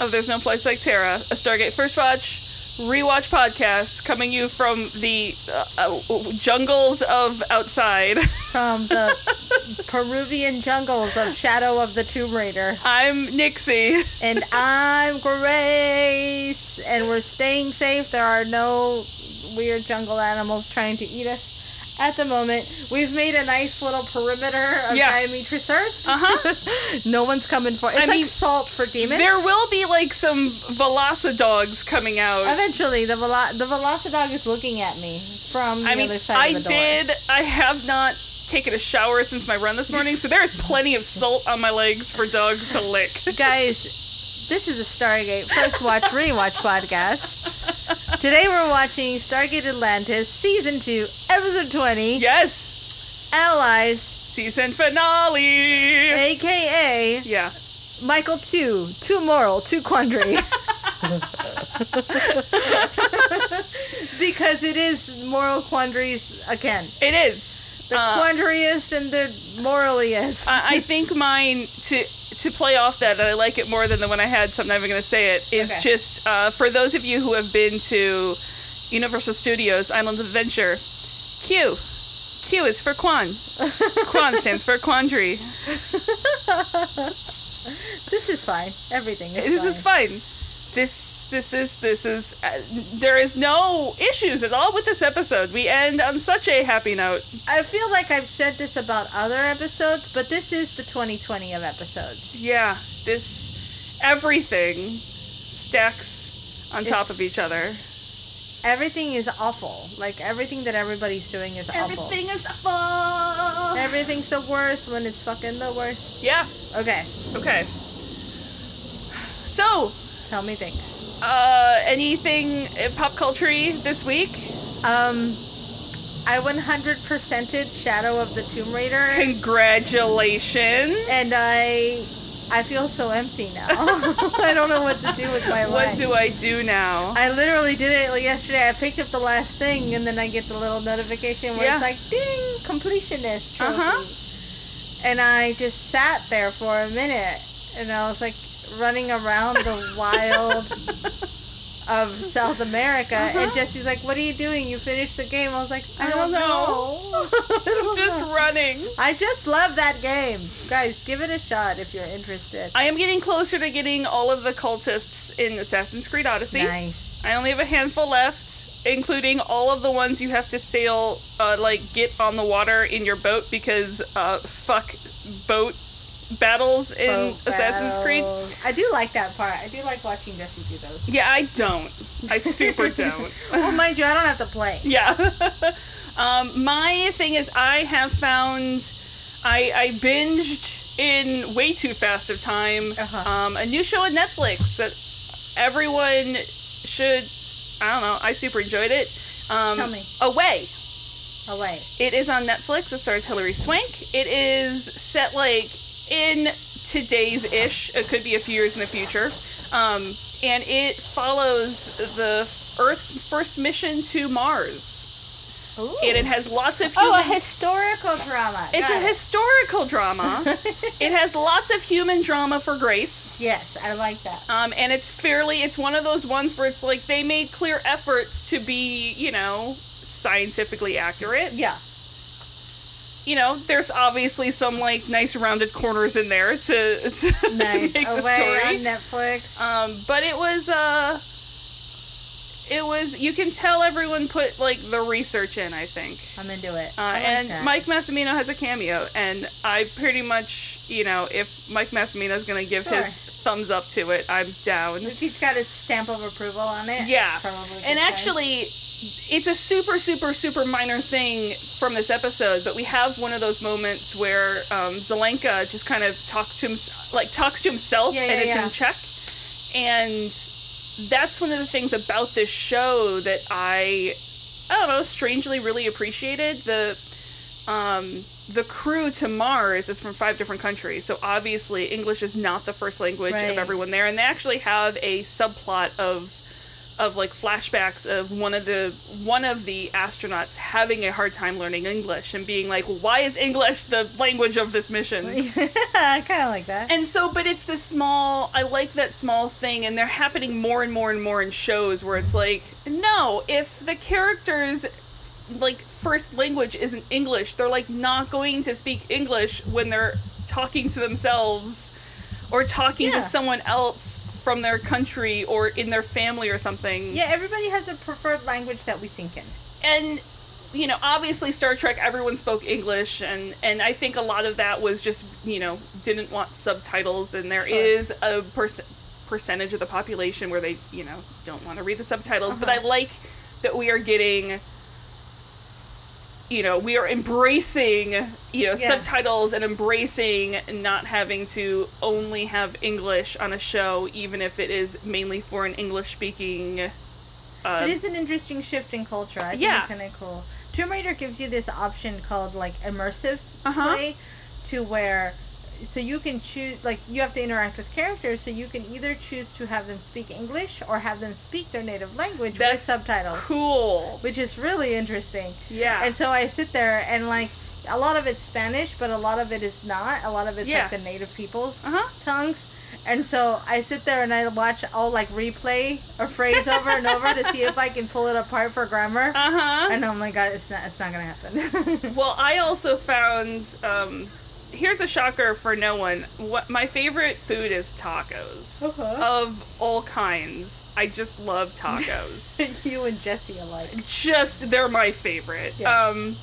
of There's No Place Like Terra, a Stargate First Watch rewatch podcast coming you from the uh, uh, jungles of outside. from the Peruvian jungles of Shadow of the Tomb Raider. I'm Nixie. And I'm Grace. And we're staying safe. There are no weird jungle animals trying to eat us. At the moment, we've made a nice little perimeter of Yeah. Diatomaceous Earth. Uh huh. No one's coming for It's I like mean, salt for demons. There will be like some Velocidogs coming out. Eventually, the Velo- the Velocidog is looking at me from the I mean, other side I of the door. I did. I have not taken a shower since my run this morning, so there is plenty of salt on my legs for dogs to lick. Guys, this is a Stargate First Watch Rewatch podcast. Today we're watching Stargate Atlantis Season 2, Episode 20, Yes, Allies, season finale. aka Yeah. Michael 2, Too Moral, Too Quandary. because it is moral quandaries again. It is. The Uh, quandariest and the moraliest. I, I think mine to to play off that, and I like it more than the one I had, so I'm not even going to say it. Is Okay. just uh, for those of you who have been to Universal Studios Island of Adventure. Q, Q is for Quan. Quan stands for quandary. this is fine. Everything is This fine. is fine. This this is this is uh, there is no issues at all with this episode. We end on such a happy note. I feel like I've said this about other episodes, but this is the 2020 of episodes. Yeah, this everything stacks on top of each other. Everything is awful. Like everything that everybody's doing is awful. Everything is awful. Everything's the worst when it's fucking the worst. Yeah. Okay, Okay. So, tell me things. uh, anything pop culture this week? Um, I 100%ed Shadow of the Tomb Raider, Congratulations. and I, I feel so empty now. I don't know what to do with my what life. do I do now? I literally did it like yesterday. I picked up the last thing, and then I get the little notification where Yeah. it's like, "Ding, completionist trophy." Uh-huh. And I just sat there for a minute, and I was like running around the wild of South America. And Uh-huh. Jesse's like, "What are you doing? You finished the game?" I was like, "I, I don't, don't know." I don't Just running. I just love that game, guys. Give it a shot if you're interested. I am getting closer to getting all of the cultists in Assassin's Creed Odyssey. Nice. I only have a handful left, including all of the ones you have to sail, uh, like get on the water in your boat because uh, fuck boat battles in Assassin's Creed. I do like that part. I do like watching Jesse do those. Yeah, I don't. I super don't. well, mind you, I don't have to play. Yeah. um, my thing is, I have found I, I binged in way too fast of time Uh-huh. um, a new show on Netflix that everyone should. I don't know. I super enjoyed it. Um, Tell me. Away. Away. It is on Netflix. It stars Hilary Swank. It is set like in today's ish. It could be a few years in the future. Um, and it follows the Earth's first mission to Mars. Ooh. And it has lots of oh, a historical drama. it's Got a it. historical drama. it has lots of human drama for Grace. Yes, I like that. Um, and it's fairly, it's one of those ones where it's like they made clear efforts to be, you know, scientifically accurate. Yeah. You know, there's obviously some like nice rounded corners in there to, to Nice. make the Away story. on Netflix. Um, but it was uh, it was you can tell everyone put like the research in. I think. I'm into it. Uh, like and that. Mike Massimino has a cameo, and I pretty much, you know, if Mike Massimino's gonna give Sure. his thumbs up to it, I'm down. If he's got his stamp of approval on it. Yeah. And actually, it's a super, super, super minor thing from this episode, but we have one of those moments where um, Zelenka just kind of talk to him, like talks to himself, Yeah, and yeah, it's yeah. in check. And that's one of the things about this show that I I don't know, strangely really appreciated. The um the crew to Mars is from five different countries. So obviously English is not the first language Right. of everyone there and they actually have a subplot of of like flashbacks of one of the one of the astronauts having a hard time learning English and being like, "Why is English the language of this mission?" I kind of like that. And so, but it's the small, I like that small thing, and they're happening more and more and more in shows where it's like, no, if the characters, like, first language isn't English, they're, like, not going to speak English when they're talking to themselves or talking Yeah. to someone else from their country or in their family or something. yeah, everybody has a preferred language that we think in. and you know obviously star trek everyone spoke english and and i think a lot of that was just you know didn't want subtitles and there Sure. is a perc- percentage of the population where they you know don't want to read the subtitles but i Uh-huh. like that we are getting you know we are embracing you know Yeah. subtitles and embracing not having to only have english on a show even if it is mainly for an english speaking uh, it is an interesting shift in culture. I think yeah. it's kind of cool. Tomb Raider gives you this option called like immersive Uh-huh. play, to where so you can choose like you have to interact with characters, so you can either choose to have them speak English or have them speak their native language with That's subtitles, cool which is really interesting. yeah And so I sit there and like a lot of it's Spanish, but a lot of it is not. A lot of it's Yeah. like the native people's Uh-huh. tongues. And so I sit there and I watch, I'll like replay a phrase over and over to see if I can pull it apart for grammar. Uh-huh. And oh my god, it's not, it's not gonna happen. Well, I also found um here's a shocker for no one. What my favorite food is tacos. Uh-huh. Of all kinds. I just love tacos. you and Jesse alike. just they're my favorite. Yeah. Um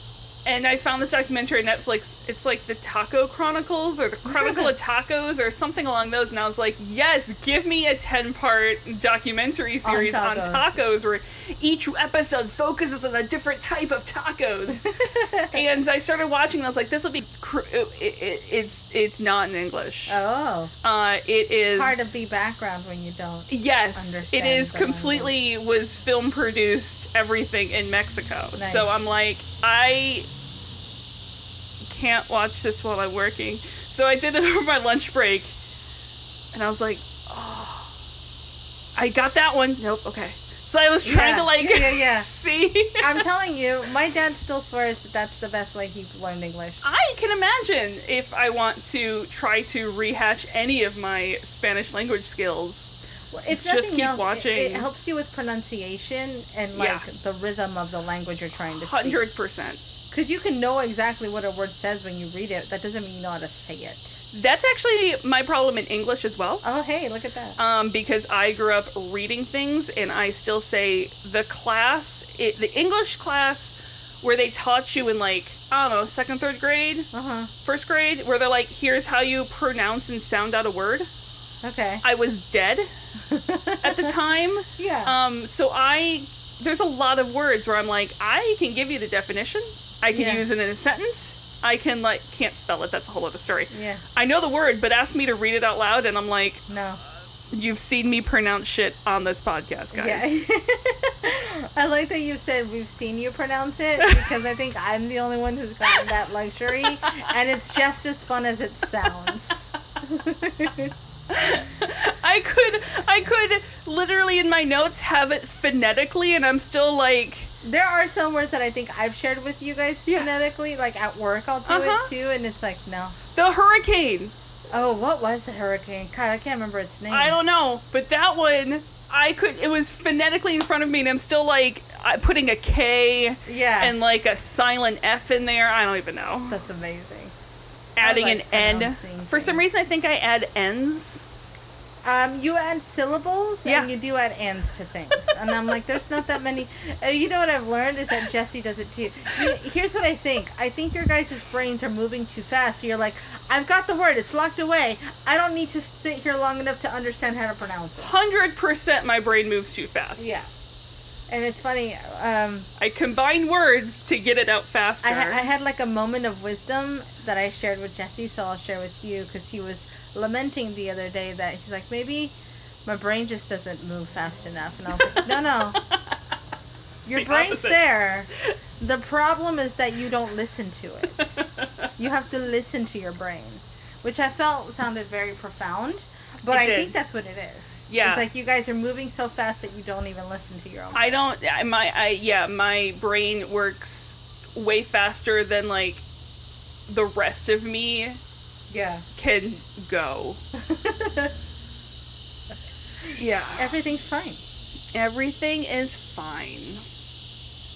and I found this documentary on Netflix. It's like the Taco Chronicles or the Chronicle of Tacos or something along those. And I was like, yes, give me a 10 part documentary series on tacos. tacos. where each episode focuses on a different type of tacos. and I started watching and I was like, this will be. Cr- it, it, it's it's not in English. Oh, Uh, it is. hard to be background when you don't. Yes, it is completely was film produced everything in Mexico. Nice. So I'm like, I can't watch this while I'm working. So I did it over my lunch break, and I was like, oh, I got that one. Nope. Okay. So I was trying Yeah, to like yeah, yeah, see. I'm telling you, my dad still swears that that's the best way he learned English. I can imagine if I want to try to rehash any of my Spanish language skills. Well, If Just nothing keep else, it- watching. It, helps you with pronunciation and like Yeah. the rhythm of the language you're trying to speak. Hundred percent. Because you can know exactly what a word says when you read it. That doesn't mean you know how to say it. That's actually my problem in English as well. Oh, hey, look at that. Um, because I grew up reading things, and I still say the class, it, the English class, where they taught you in like I don't know, second, third grade, Uh huh. first grade, where they're like, "Here's how you pronounce and sound out a word." Okay. I was dead at the time. yeah. Um, so I there's a lot of words where I'm like, I can give you the definition. I can Yeah. use it in a sentence. I can like can't spell it. That's a whole other story. yeah. I know the word, but ask me to read it out loud, and I'm like, No. you've seen me pronounce shit on this podcast, guys. Yeah. I like that you've said we've seen you pronounce it because I think I'm the only one who's gotten that luxury, and it's just as fun as it sounds. I could, I could literally in my notes have it phonetically, and I'm still like, There are some words that I think I've shared with you guys Yeah. phonetically, like at work I'll do Uh-huh. it too, and it's like no. the hurricane. Oh, what was the hurricane? God, I can't remember its name. I don't know, but that one, I could. It was phonetically in front of me, and I'm still like putting a K Yeah. and like a silent F in there. I don't even know. that's amazing. Adding like an N. pronouncing For some reason, I think I add N's. Um, you add syllables Yeah. and you do add ands to things, and I'm like, there's not that many. Uh, you know what I've learned is that Jesse does it too. You, here's what I think. I think your guys' brains are moving too fast. So you're like, I've got the word. It's locked away. I don't need to sit here long enough to understand how to pronounce it. Hundred percent, my brain moves too fast. Yeah. And it's funny. Um, I combine words to get it out faster. I, ha- I had like a moment of wisdom that I shared with Jesse, so I'll share with you because he was lamenting the other day that he's like maybe My brain just doesn't move fast enough, and I was like, no, no. Your the brain's opposite. there. The problem is that you don't listen to it. you have to listen to your brain, which I felt sounded very profound. But It I did. think that's what it is. Yeah. It's like you guys are moving so fast that you don't even listen to your own. I don't. I- My I yeah. My brain works way faster than like the rest of me yeah. can go. Yeah. Everything's fine. Everything is fine.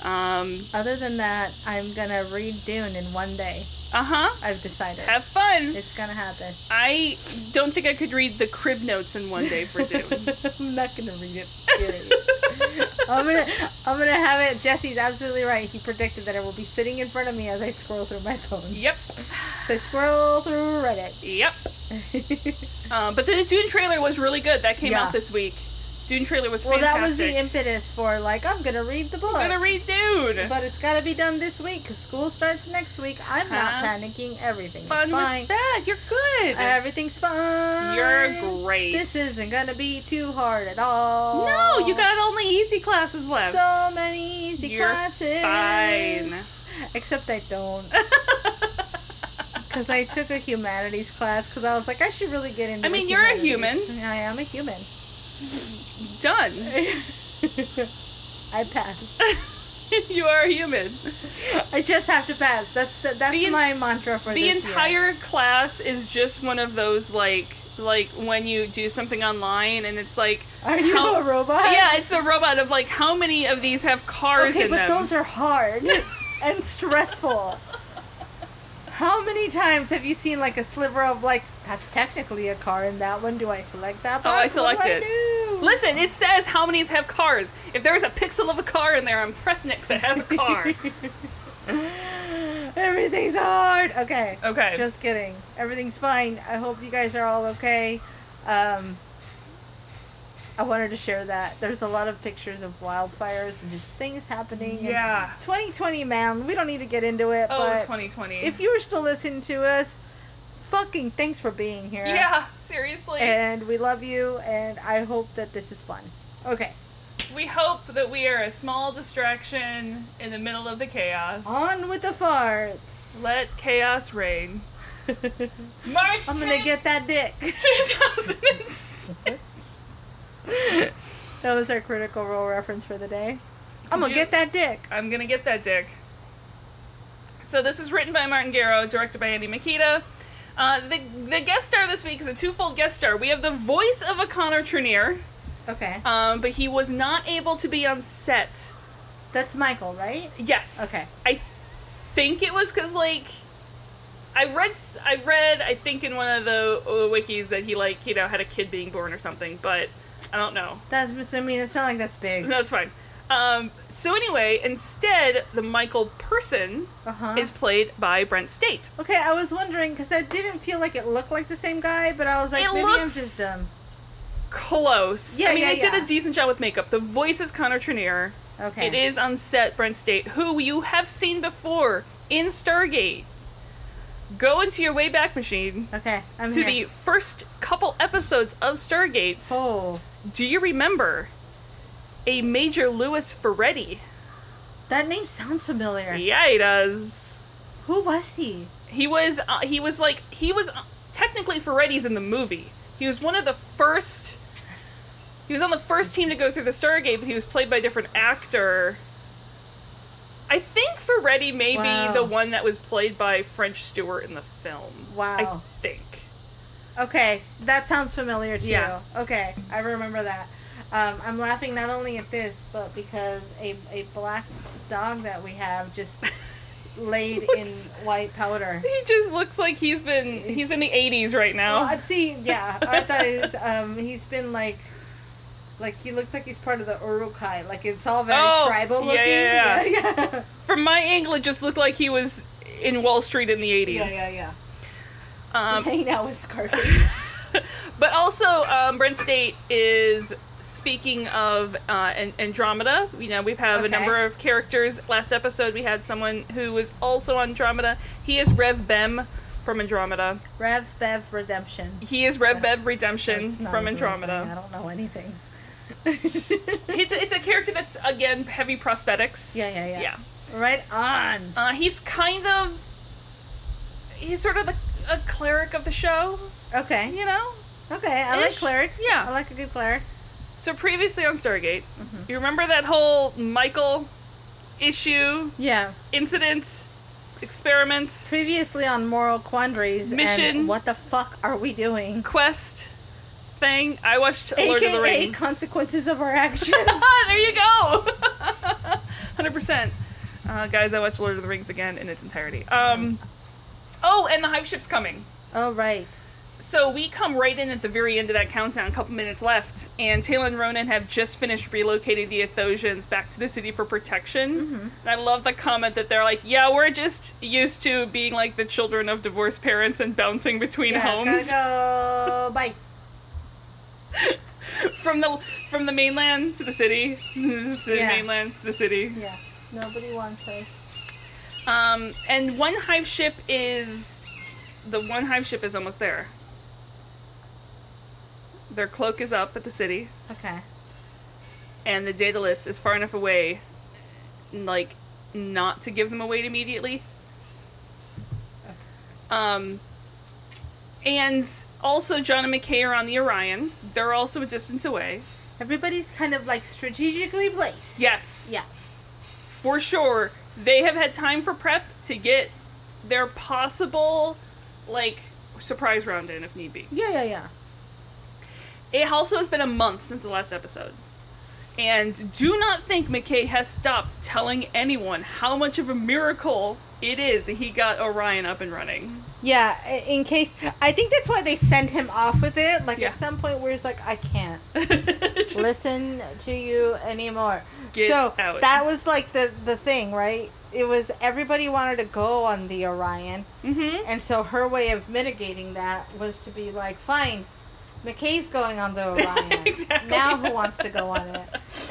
Um. Other than that, I'm gonna read Dune in one day. Uh huh. I've decided. Have fun. It's gonna happen. I don't think I could read the crib notes in one day for Dune. I'm not gonna read it. I'm gonna I'm gonna have it. Jesse's absolutely right. He predicted that it will be sitting in front of me as I scroll through my phone. yep. So I scroll through Reddit. Yep. Um, but the Dune trailer was really good. That came Yeah. out this week. Dune trailer was fantastic. well, fantastic. that was the impetus for like I'm gonna read the book. I'm gonna read Dune. But it's gotta be done this week because school starts next week. I'm not panicking. Everything's Fun fine. with that. You're good. Everything's fine. You're great. This isn't gonna be too hard at all. No, you got only easy classes left. so many easy You're classes. fine. Except I don't. Because I took a humanities class because I was like, I should really get into I mean, you're a human. I am a human. Done. I passed. you are a human. I just have to pass. That's the, that's The my mantra for The this year. entire class is just one of those like like when you do something online and it's like Are you how- a robot? Yeah, it's the robot of like how many of these have cars in them? Okay, in but them. those are hard and stressful. How many times have you seen like a sliver of like that's technically a car in that one? Do I select that? Oh, I box? What do select it. do? Listen, it says how many have cars. If there's a pixel of a car in there, I'm press next it has a car. Everything's hard. Okay. Okay. Just kidding. Everything's fine. I hope you guys are all okay. Um, I wanted to share that. There's a lot of pictures of wildfires and just things happening. yeah. 2020, man. We don't need to get into it, Oh, but 2020. if you were still listening to us, fucking thanks for being here. yeah, seriously. And we love you, and I hope that this is fun. Okay. we hope that we are a small distraction in the middle of the chaos. On with the farts. Let chaos reign. March I'm gonna 10th, get that dick. 2006. that was our critical role reference for the day. I'm gonna you- get that dick. I'm gonna get that dick. So this is written by Martin Gero, directed by Andy Mikita. Uh, the the guest star this week is a twofold guest star. We have the voice of a Connor Trinneer, Okay. um, but he was not able to be on set. That's Michael, right? Yes. Okay. I think it was because like I read I read I think in one of the uh, wikis that he like you know had a kid being born or something, but I don't know. That's. I mean, it's not like that's big. That's fine. Um, so anyway, instead, the Michael person Uh huh. is played by Brent Stait. Okay, I was wondering because I didn't feel like it looked like the same guy, but I was like, It maybe I'm looks- just dumb. Close. Yeah, I mean, yeah, they did a decent job with makeup. The voice is Connor Trinneer. Okay. It is on set Brent Stait, who you have seen before in Stargate. Go into your Wayback Machine Okay, I'm to here. the first couple episodes of Stargate. Oh, Do you remember a Major Louis Ferretti? that name sounds familiar. Yeah, he does. Who was he? He was uh, he was like he was uh, technically Ferretti's in the movie. He was one of the first. He was on the first team to go through the Stargate, but he was played by a different actor. I think Ferretti may Wow. be the one that was played by French Stewart in the film. Wow. I think. Okay, that sounds familiar too. Yeah. Okay, I remember that. Um, I'm laughing not only at this, but because a, a black dog that we have just laid in white powder. He just looks like he's been he's in the 80s right now. Well, see, yeah, I thought it, um, he's been like, like he looks like he's part of the Uruk-hai. Like it's all very Oh, tribal yeah, looking. yeah, yeah, yeah. From my angle, it just looked like he was in Wall Street in the 80s. yeah, yeah, yeah. Um, Hanging out with Scarface. But also, um, Brent Stait is speaking of uh, Andromeda. You know, we've have a number of characters. Last episode, we had someone who was also on Andromeda. He is Rev Bem from Andromeda. Rev Bev Redemption. He is Rev Bev Redemption from Andromeda. I don't know anything. It's a, it's a character that's again heavy prosthetics. Yeah, yeah, yeah. Yeah. Right on. Uh, he's kind of he's sort of the a cleric of the show, Okay. you know. Okay. I like clerics. Yeah. I like a good cleric. So previously on Stargate, Mm-hmm. you remember that whole Michael issue, Yeah. incident, experiment, Previously on Moral Quandaries. Mission. And what the fuck are we doing? quest thing? I watched Lord of the Rings. consequences of our actions. there you go. Hundred percent. Uh, guys, I watched Lord of the Rings again in its entirety. Um, oh, and the hive ship's coming. oh right. So we come right in at the very end of that countdown, a couple minutes left, and Teyla and Ronan have just finished relocating the Athosians back to the city for protection. Mm-hmm. And I love the comment that they're like, "Yeah, we're just used to being like the children of divorced parents and bouncing between Yeah, homes go. Bye. from the from the mainland to the city, the Yeah. mainland to the city." Yeah. Nobody wants us. Um, and one hive ship is the one hive ship is almost there. Their cloak is up at the city. Okay. and the Daedalus is far enough away, like, not to give them away immediately. Um, and also John and McKay are on the Orion. They're also a distance away. Everybody's kind of like strategically placed. Yes, Yeah. for sure. They have had time for prep to get their possible, like, surprise round in if need be. Yeah, yeah, yeah. It also has been a month since the last episode. And do not think McKay has stopped telling anyone how much of a miracle it is that he got Orion up and running. Yeah, in case I think that's why they send him off with it. Like Yeah. at some point where he's like, I can't listen to you anymore. So out. that was like the the thing, right? It was everybody wanted to go on the Orion, Mhm. and so her way of mitigating that was to be like, fine, McKay's going on the Orion. Exactly. Now who wants to go on it?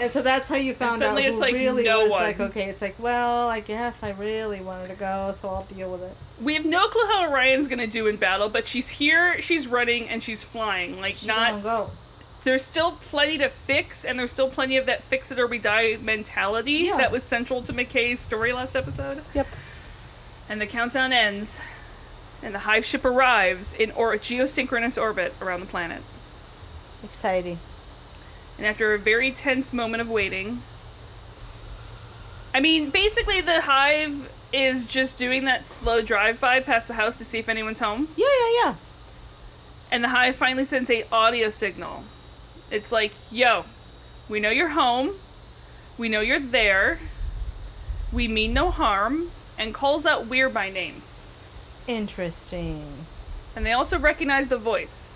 And so that's how you found out suddenly who it's like really no was one. like, okay, it's like, well, I guess I really wanted to go, so I'll deal with it. We have no clue how Orion's gonna do in battle, but she's here, she's running, and she's flying. Like, She not. go. There's still plenty to fix, and there's still plenty of that fix it or we die mentality Yeah. that was central to McKay's story last episode. Yep. And the countdown ends, and the hive ship arrives in or- geosynchronous orbit around the planet. Exciting. And after a very tense moment of waiting, I mean, basically, the hive is just doing that slow drive by past the house to see if anyone's home. Yeah, yeah, yeah. And the hive finally sends a audio signal. It's like, yo, we know you're home. We know you're there. We mean no harm. And calls out Weir by name. Interesting. And they also recognize the voice.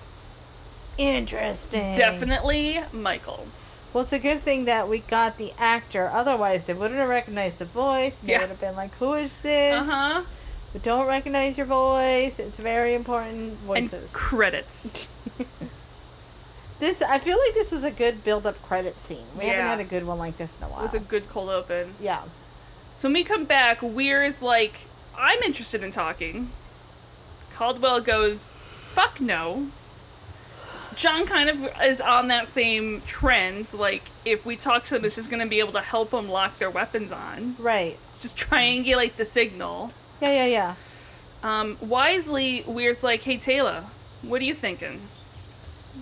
Interesting. Definitely Michael. Well, it's a good thing that we got the actor. Otherwise, they wouldn't have recognized the voice. They Yeah. would have been like, "Who is this?" Uh huh. We don't recognize your voice. It's very important And voices. credits. this, I feel like this was a good build-up credit scene. We Yeah. haven't had a good one like this in a while. It was a good cold open. yeah. So when we come back, Weir's like, I'm interested in talking. Caldwell goes, fuck no. John kind of is on that same trend. Like, if we talk to them, it's just going to be able to help them lock their weapons on. Right. Just triangulate the signal. Yeah, yeah, yeah. Um, wisely, Weir's like, hey, Teyla, what are you thinking?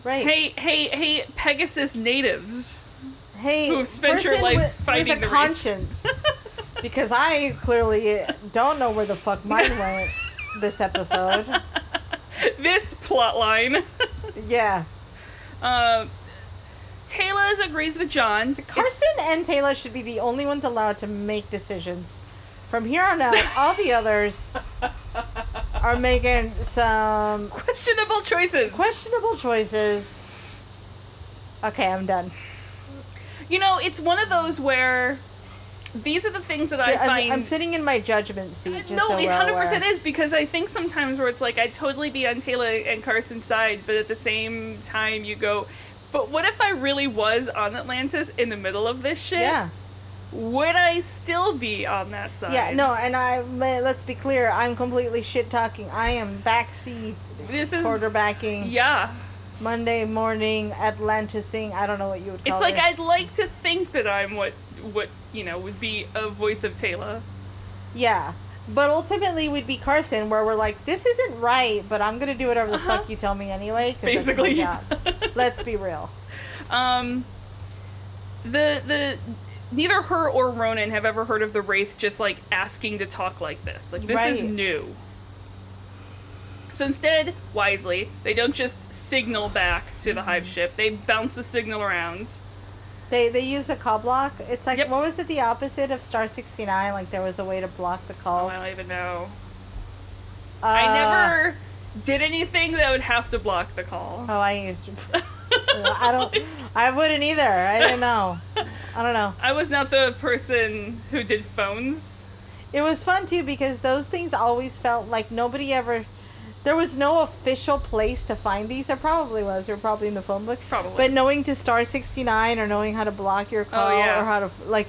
Right. Hey, hey, hey, Pegasus natives. hey, who've spent your life with, fighting with a Wraith. conscience. because I clearly don't know where the fuck mine went this episode. this plot line. Yeah. Uh, Teyla agrees with John. Carson and Teyla should be the only ones allowed to make decisions. From here on out, all the others are making some questionable choices. questionable choices. Okay, I'm done. you know, it's one of those where these are the things that I find. I'm sitting in my judgment seat. Just no, so hundred percent is because I think sometimes where it's like I'd totally be on Teyla and Carson's side, but at the same time you go, but what if I really was on Atlantis in the middle of this shit? Yeah. would I still be on that side? Yeah, no, and I let's be clear. I'm completely shit talking. I am backseat This is quarterbacking yeah. Monday morning Atlantising. I don't know what you would call It's like this. I'd like to think that I'm what what you know would be a voice of Teyla. Yeah. But ultimately, we'd be Carson, where we're like, this isn't right, but I'm to do whatever the Uh-huh. fuck you tell me anyway. Basically. Let's be real. Um, the the neither her or Ronan have ever heard of the wraith just like asking to talk like this. Like this is new. So instead, wisely, they don't just signal back to the Mm-hmm. hive ship. They bounce the signal around. They they use a call block. It's like, Yep. what was it the opposite of Star 69? Like, there was a way to block the Oh, calls. I don't even know. Uh, I never did anything that would have to block the call. Oh, I used to. I don't. I wouldn't either. I didn't know. I don't know. I was not the person who did phones. It was fun too because those things always felt like nobody ever. There was no official place to find these. There probably was. They're probably in the phone book. Probably. But knowing to star sixty nine or knowing how to block your call yeah. or how to like,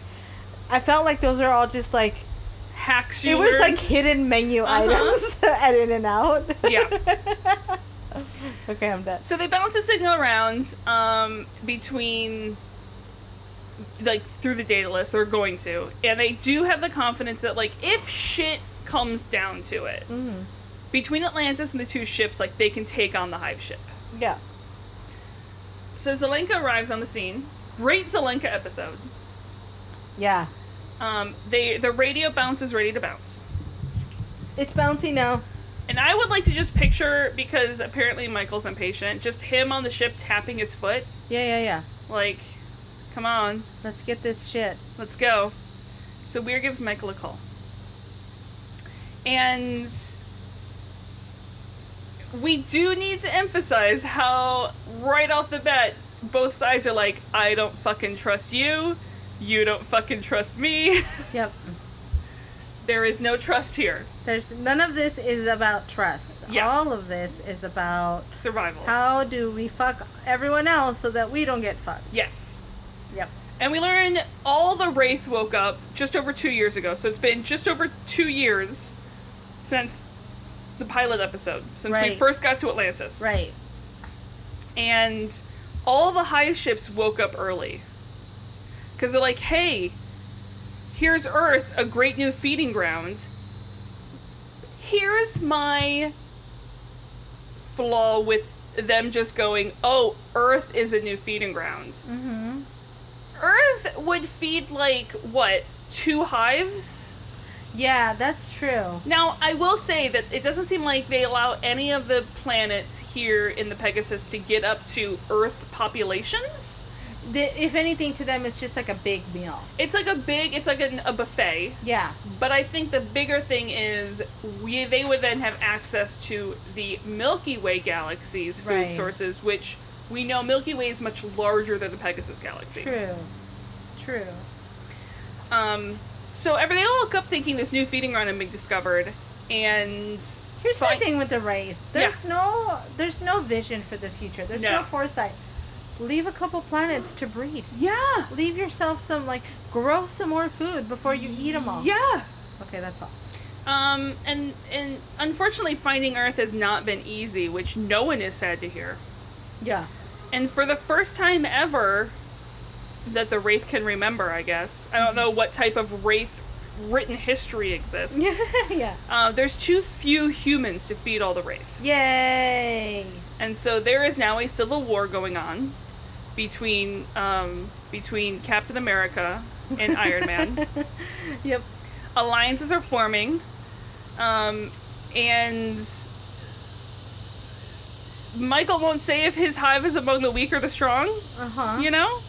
I felt like those are all just like Hacks you it was learned. like hidden menu Uh-huh. items at In and Out. Yeah. okay, I'm done. So they bounce a signal around um, between, like, through the Daedalus. They're going to, and they do have the confidence that, like, if shit comes down to it, Mm. Between Atlantis and the two ships, like, they can take on the hive ship. Yeah. So Zelenka arrives on the scene. Great Zelenka episode. Yeah. Um, they the radio bounce is ready to bounce. It's bouncy now. And I would like to just picture because apparently Michael's impatient, just him on the ship tapping his foot, Yeah, yeah, yeah. like, come on, Let's get this shit. let's go. So Weir gives Michael a call. And we do need to emphasize how right off the bat both sides are like, I don't fucking trust you, you don't fucking trust me. Yep. there is no trust here. There's none of this is about trust. Yeah. All of this is about Survival. how do we fuck everyone else so that we don't get fucked. yes. Yep. And we learn all the Wraith woke up just over two years ago. So it's been just over two years since the pilot episode, since we first got to Atlantis. Right. And all the hive ships woke up early. Because they're like, hey, here's Earth, a great new feeding ground. Here's my flaw with them just going, oh, Earth is a new feeding ground. Mm-hmm. Earth would feed like what two hives? Yeah, that's true. Now I will say that it doesn't seem like they allow any of the planets here in the Pegasus to get up to Earth populations. The, if anything, to them, it's just like a big meal. It's like a big, it's like an, a buffet. Yeah. But I think the bigger thing is we they would then have access to the Milky Way galaxy's food Right. sources, which we know Milky Way is much larger than the Pegasus galaxy. True. True. Um, so every they all woke up thinking this new feeding ground had been discovered, and Here's Fine. my thing with the race. There's no there's no vision for the future. There's no, No. foresight. Leave a couple planets to breed. yeah, Leave yourself some like grow some more food before you eat them all. yeah. Okay, that's all. Um, and and unfortunately, finding Earth has not been easy, which no one is sad to hear. Yeah. And for the first time ever, that the Wraith can remember, I guess. I don't know what type of Wraith written history exists. yeah. Uh, there's too few humans to feed all the Wraith. Yay. And so there is now a civil war going on between um, between Captain America and Iron Man. Yep. Alliances are forming, um, and Michael won't say if his hive is among the weak or the strong. Uh huh. You know.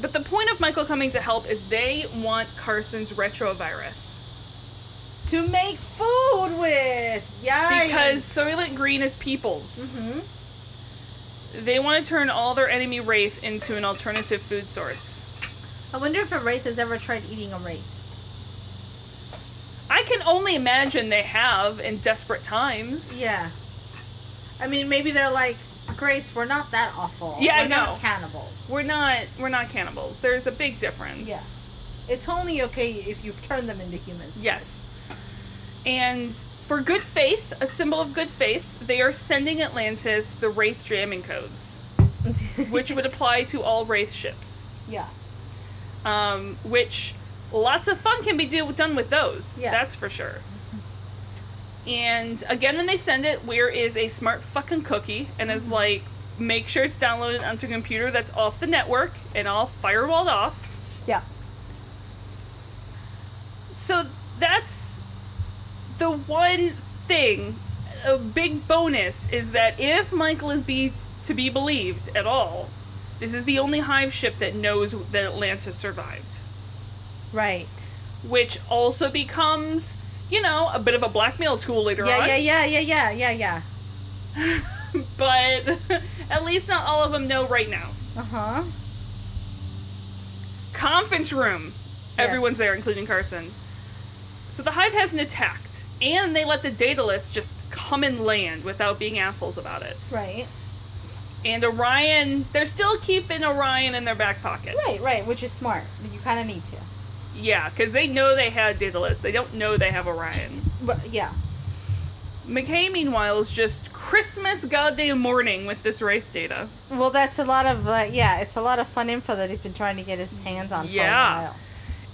But the point of Michael coming to help is they want Carson's retrovirus To make food with. Yeah. because Soylent Green is people's. hmm They want to turn all their enemy wraith into an alternative food source. I wonder if a wraith has ever tried eating a wraith. I can only imagine they have in desperate times. Yeah. I mean, maybe they're like, Grace, we're not that awful. Yeah, I we're not know. cannibals. We're not we're not cannibals. There's a big difference. Yeah. It's only okay if you've turned them into humans. Yes. And for good faith, a symbol of good faith, they are sending Atlantis the Wraith jamming codes, which would apply to all Wraith ships. Yeah. Um, which lots of fun can be do, done with those. Yeah. That's for sure. And again, when they send it, where is a smart fucking cookie and is mm-hmm. like, make sure it's downloaded onto a computer that's off the network and all firewalled off. Yeah. So that's the one thing. A big bonus is that if Michael is be to be believed at all, this is the only hive ship that knows that Atlanta survived. Right. Which also becomes, you know, a bit of a blackmail tool later Yeah, on. yeah, yeah, yeah, yeah, yeah, yeah. But at least not all of them know right now. Uh huh. Conference room. Everyone's there, including Carson. So the hive hasn't attacked, and they let the Daedalus just come and land without being assholes about it. Right. And Orion, they're still keeping Orion in their back pocket. Right, right, which is smart. You kind of need to. Yeah, because they know they had Daedalus. They don't know they have Orion. But yeah. McKay, meanwhile, is just Christmas goddamn morning with this Wraith data. Well, that's a lot of uh, yeah. It's a lot of fun info that he's been trying to get his hands on Yeah. for a while.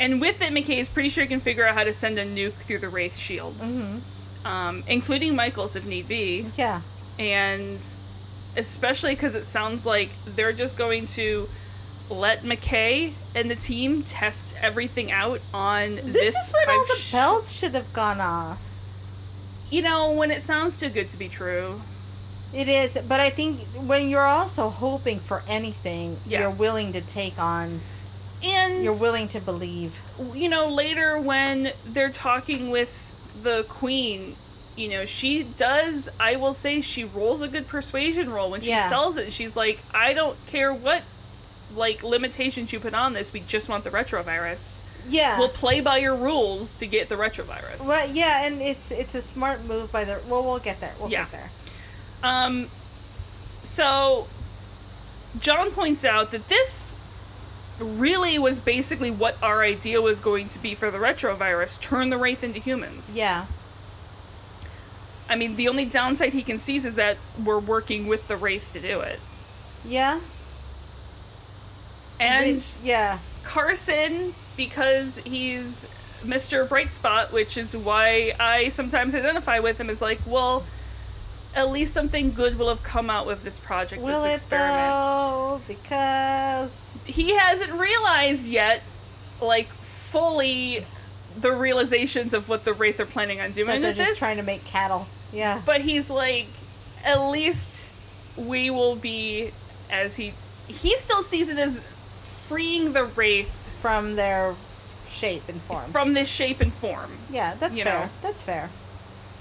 And with it, McKay is pretty sure he can figure out how to send a nuke through the Wraith shields, Mm-hmm. um, including Michael's if need be. Yeah. And especially because it sounds like they're just going to let McKay and the team test everything out on this. This, is when all the sh- bells should have gone off. You know, when it sounds too good to be true. It is, but I think when you're also hoping for anything, Yeah. you're willing to take on. And You're willing to believe. you know, later when they're talking with the queen, you know, she does, I will say, she rolls a good persuasion roll when she Yeah. sells it. She's like, I don't care what, like, limitations you put on this, we just want the retrovirus. Yeah. We'll play by your rules to get the retrovirus. well, yeah, and it's it's a smart move by the. Well, we'll get there. We'll Yeah. get there. Um, so, John points out that this really was basically what our idea was going to be for the retrovirus turn the Wraith into humans. Yeah. I mean, the only downside he can see is that we're working with the Wraith to do it. Yeah. And yeah. Carson, because he's Mr. Bright Spot, which is why I sometimes identify with him, is like, well, at least something good will have come out with this project, Will this it experiment. though? Because he hasn't realized yet, like fully, the realizations of what the Wraith are planning on doing that they're with just this. trying to make cattle. Yeah. But he's like, at least we will be as he he still sees it as freeing the Wraith From their shape and form. from this shape and form. yeah, that's fair. know. That's fair.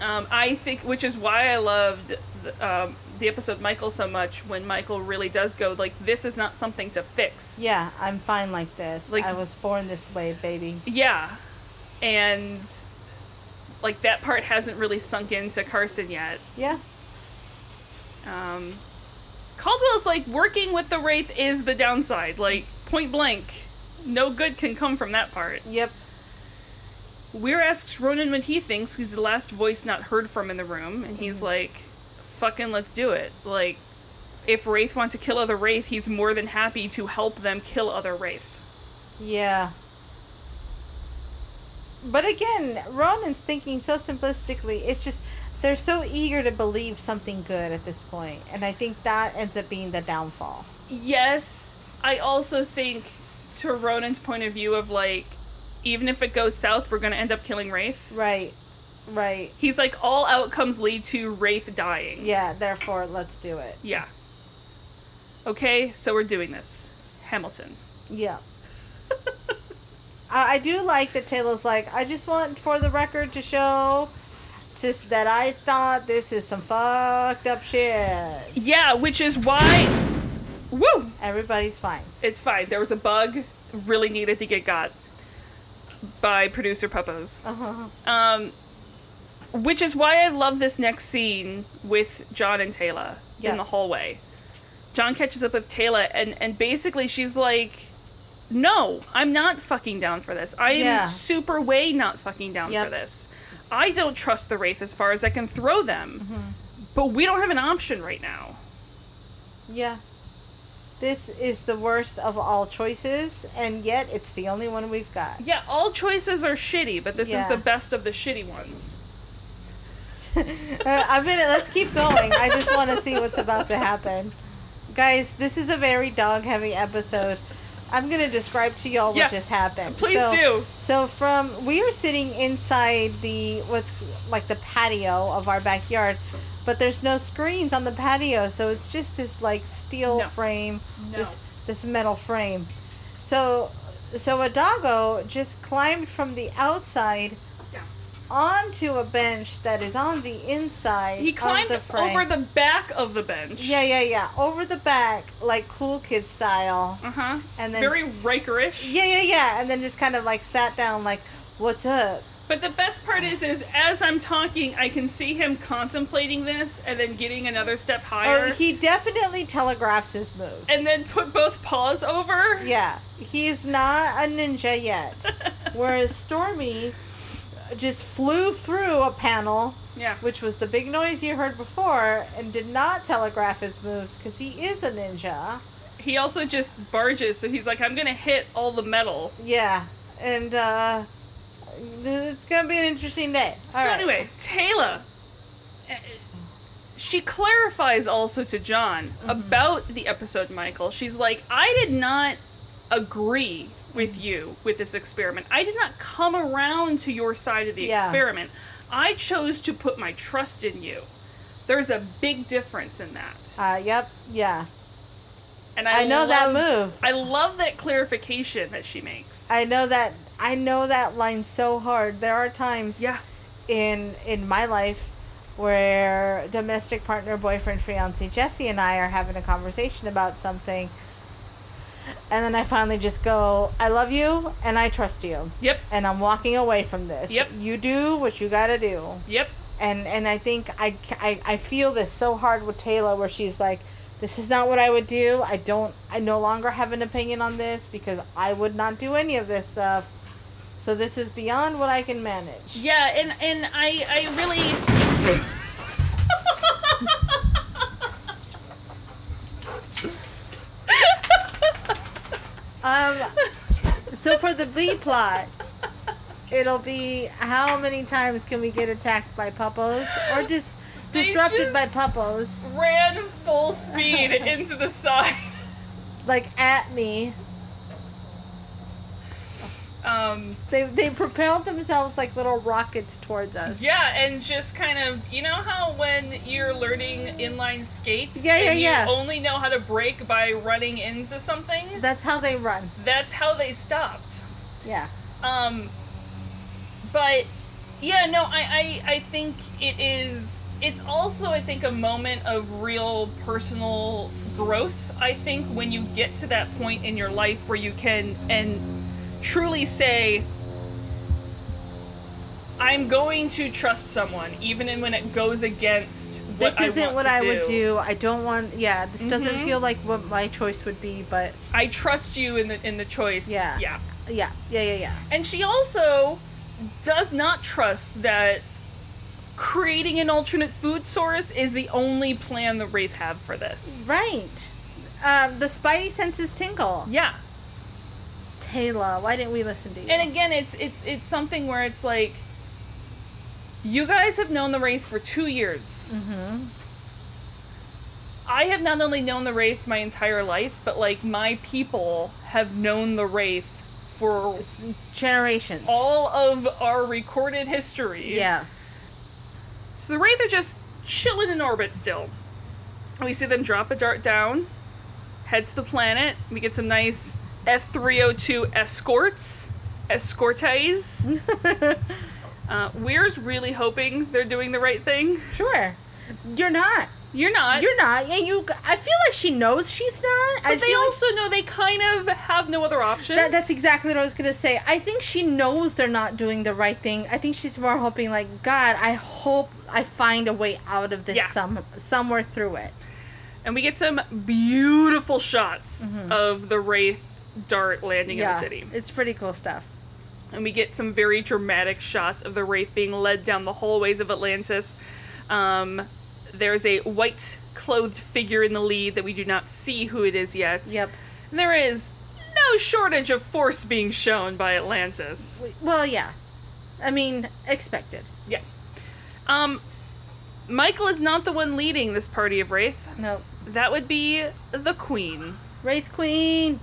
Um, I think, which is why I loved the, um, the episode Michael so much. When Michael really does go like, this is not something to fix. Yeah, I'm fine like this. Like- I was born this way, baby. Yeah. And like that part hasn't really sunk into Carson yet. Yeah. Um, Caldwell's like working with the Wraith is the downside. Like point blank, no good can come from that part. Yep. Weir asks Ronan what he thinks. He's the last voice not heard from in the room, and he's mm-hmm. like, "Fucking let's do it." Like, if Wraith want to kill other Wraith, he's more than happy to help them kill other Wraith. Yeah. But again, Ronan's thinking so simplistically. It's just they're so eager to believe something good at this point, and I think that ends up being the downfall. Yes, I also think, to Ronan's point of view of like, even if it goes south, we're gonna end up killing Wraith. Right. Right. He's like, all outcomes lead to Wraith dying. Yeah. Therefore, let's do it. Yeah. Okay, so we're doing this. Hamilton. Yeah. I, I do like that Teyla's like, I just want for the record to show just that I thought this is some fucked up shit. Yeah, which is why. Woo! Everybody's fine. It's fine. There was a bug really needed to get got by producer Puppos. Uh-huh. Um, which is why I love this next scene with John and Teyla Yeah. in the hallway. John catches up with Teyla, and and basically she's like, "No, I'm not fucking down for this. I am Yeah. super way not fucking down Yep. for this. I don't trust the wraith as far as I can throw them, Mm-hmm. but we don't have an option right now." Yeah. This is the worst of all choices, and yet it's the only one we've got. Yeah, all choices are shitty, but this Yeah. is the best of the shitty ones. Uh, I'm gonna let's keep going. I just want to see what's about to happen, guys. This is a very dog-heavy episode. I'm gonna describe to y'all what Yeah. just happened. Please So- do. So from we are sitting inside the what's like the patio of our backyard, but there's no screens on the patio, so it's just this like steel No. frame, No. this this metal frame. So so a doggo just climbed from the outside Yeah. onto a bench that is on the inside. He climbed of the frame. over the back of the bench. Yeah, yeah, yeah. Over the back, like cool kid style. Uh huh. And then Very Riker-ish. Yeah, yeah, yeah. And then just kind of like sat down like, What's up? But the best part is, is as I'm talking, I can see him contemplating this and then getting another step higher, Oh, he definitely telegraphs his moves. and then put both paws over. yeah, he's not a ninja yet. Whereas Stormy just flew through a panel, Yeah. which was the big noise you heard before, and did not telegraph his moves because he is a ninja. He also just barges, so he's like, I'm gonna hit all the metal. Yeah, and uh, it's gonna be an interesting day. so All right. anyway, Teyla. uh, She clarifies also to John Mm-hmm. about the episode, Michael. She's like, I did not agree with you with this experiment. I did not come around to your side of the Yeah. experiment. I chose to put my trust in you. There's a big difference in that. Uh, yep, yeah. And I, I know that move. I love that clarification that she makes. I know that. I know that line so hard. There are times. yeah. in in my life where domestic partner boyfriend fiance Jesse and I are having a conversation about something and then I finally just go I love you and I trust you Yep. and I'm walking away from this Yep. you do what you got to do Yep. and and I think I, I I feel this so hard with Teyla where she's like this is not what I would do I don't I no longer have an opinion on this because I would not do any of this stuff so this is beyond what I can manage Yeah, and and I I really Um, so for the B plot, it'll be how many times can we get attacked by puppos or just disrupted by puppos, ran full speed into the side. like at me. Um They they propelled themselves like little rockets towards us. yeah, and just kind of you know how when you're learning inline skates Yeah, yeah, you yeah. only know how to break by running into something? That's how they run. That's how they stopped. Yeah. Um, but yeah, no, I, I, I think it is. It's also, I think, a moment of real personal growth. I think when you get to that point in your life where you can and truly say, "I'm going to trust someone, even when it goes against what This isn't what I do. would do. I don't want. Yeah. This doesn't Mhm. feel like what my choice would be. But I trust you in the in the choice." Yeah. yeah. yeah. Yeah. Yeah. Yeah. And she also does not trust that creating an alternate food source is the only plan the Wraith have for this. Right. Um, the spidey senses tingle. Yeah. Teyla, why didn't we listen to you? And again, it's it's it's something where it's like you guys have known the Wraith for 2 years. mm-hmm. I have not only known the Wraith my entire life, but like my people have known the Wraith for Generations. all of our recorded history. Yeah. So the Wraith are just chilling in orbit still. We see them drop a dart down, head to the planet. We get some nice F 302 escorts, escortes. uh, Weir's really hoping they're doing the right thing. Sure. You're not. You're not. You're not. Yeah, you. I feel like she knows she's not. I but they feel like also know they kind of have no other options. that, that's exactly what I was gonna say. I think she knows they're not doing the right thing. I think she's more hoping, like, God, I hope I find a way out of this Yeah. some somewhere through it. And we get some beautiful shots of the Wraith dart landing yeah, in the city. it's pretty cool stuff. and we get some very dramatic shots of the wraith being led down the hallways of Atlantis. Um, there's a white clothed figure in the lead that we do not see who it is yet. Yep. And there is no shortage of force being shown by Atlantis. Well, yeah. I mean, expected. Yeah. Um, Michael is not the one leading this party of wraith. No. That would be the queen. Wraith Queen.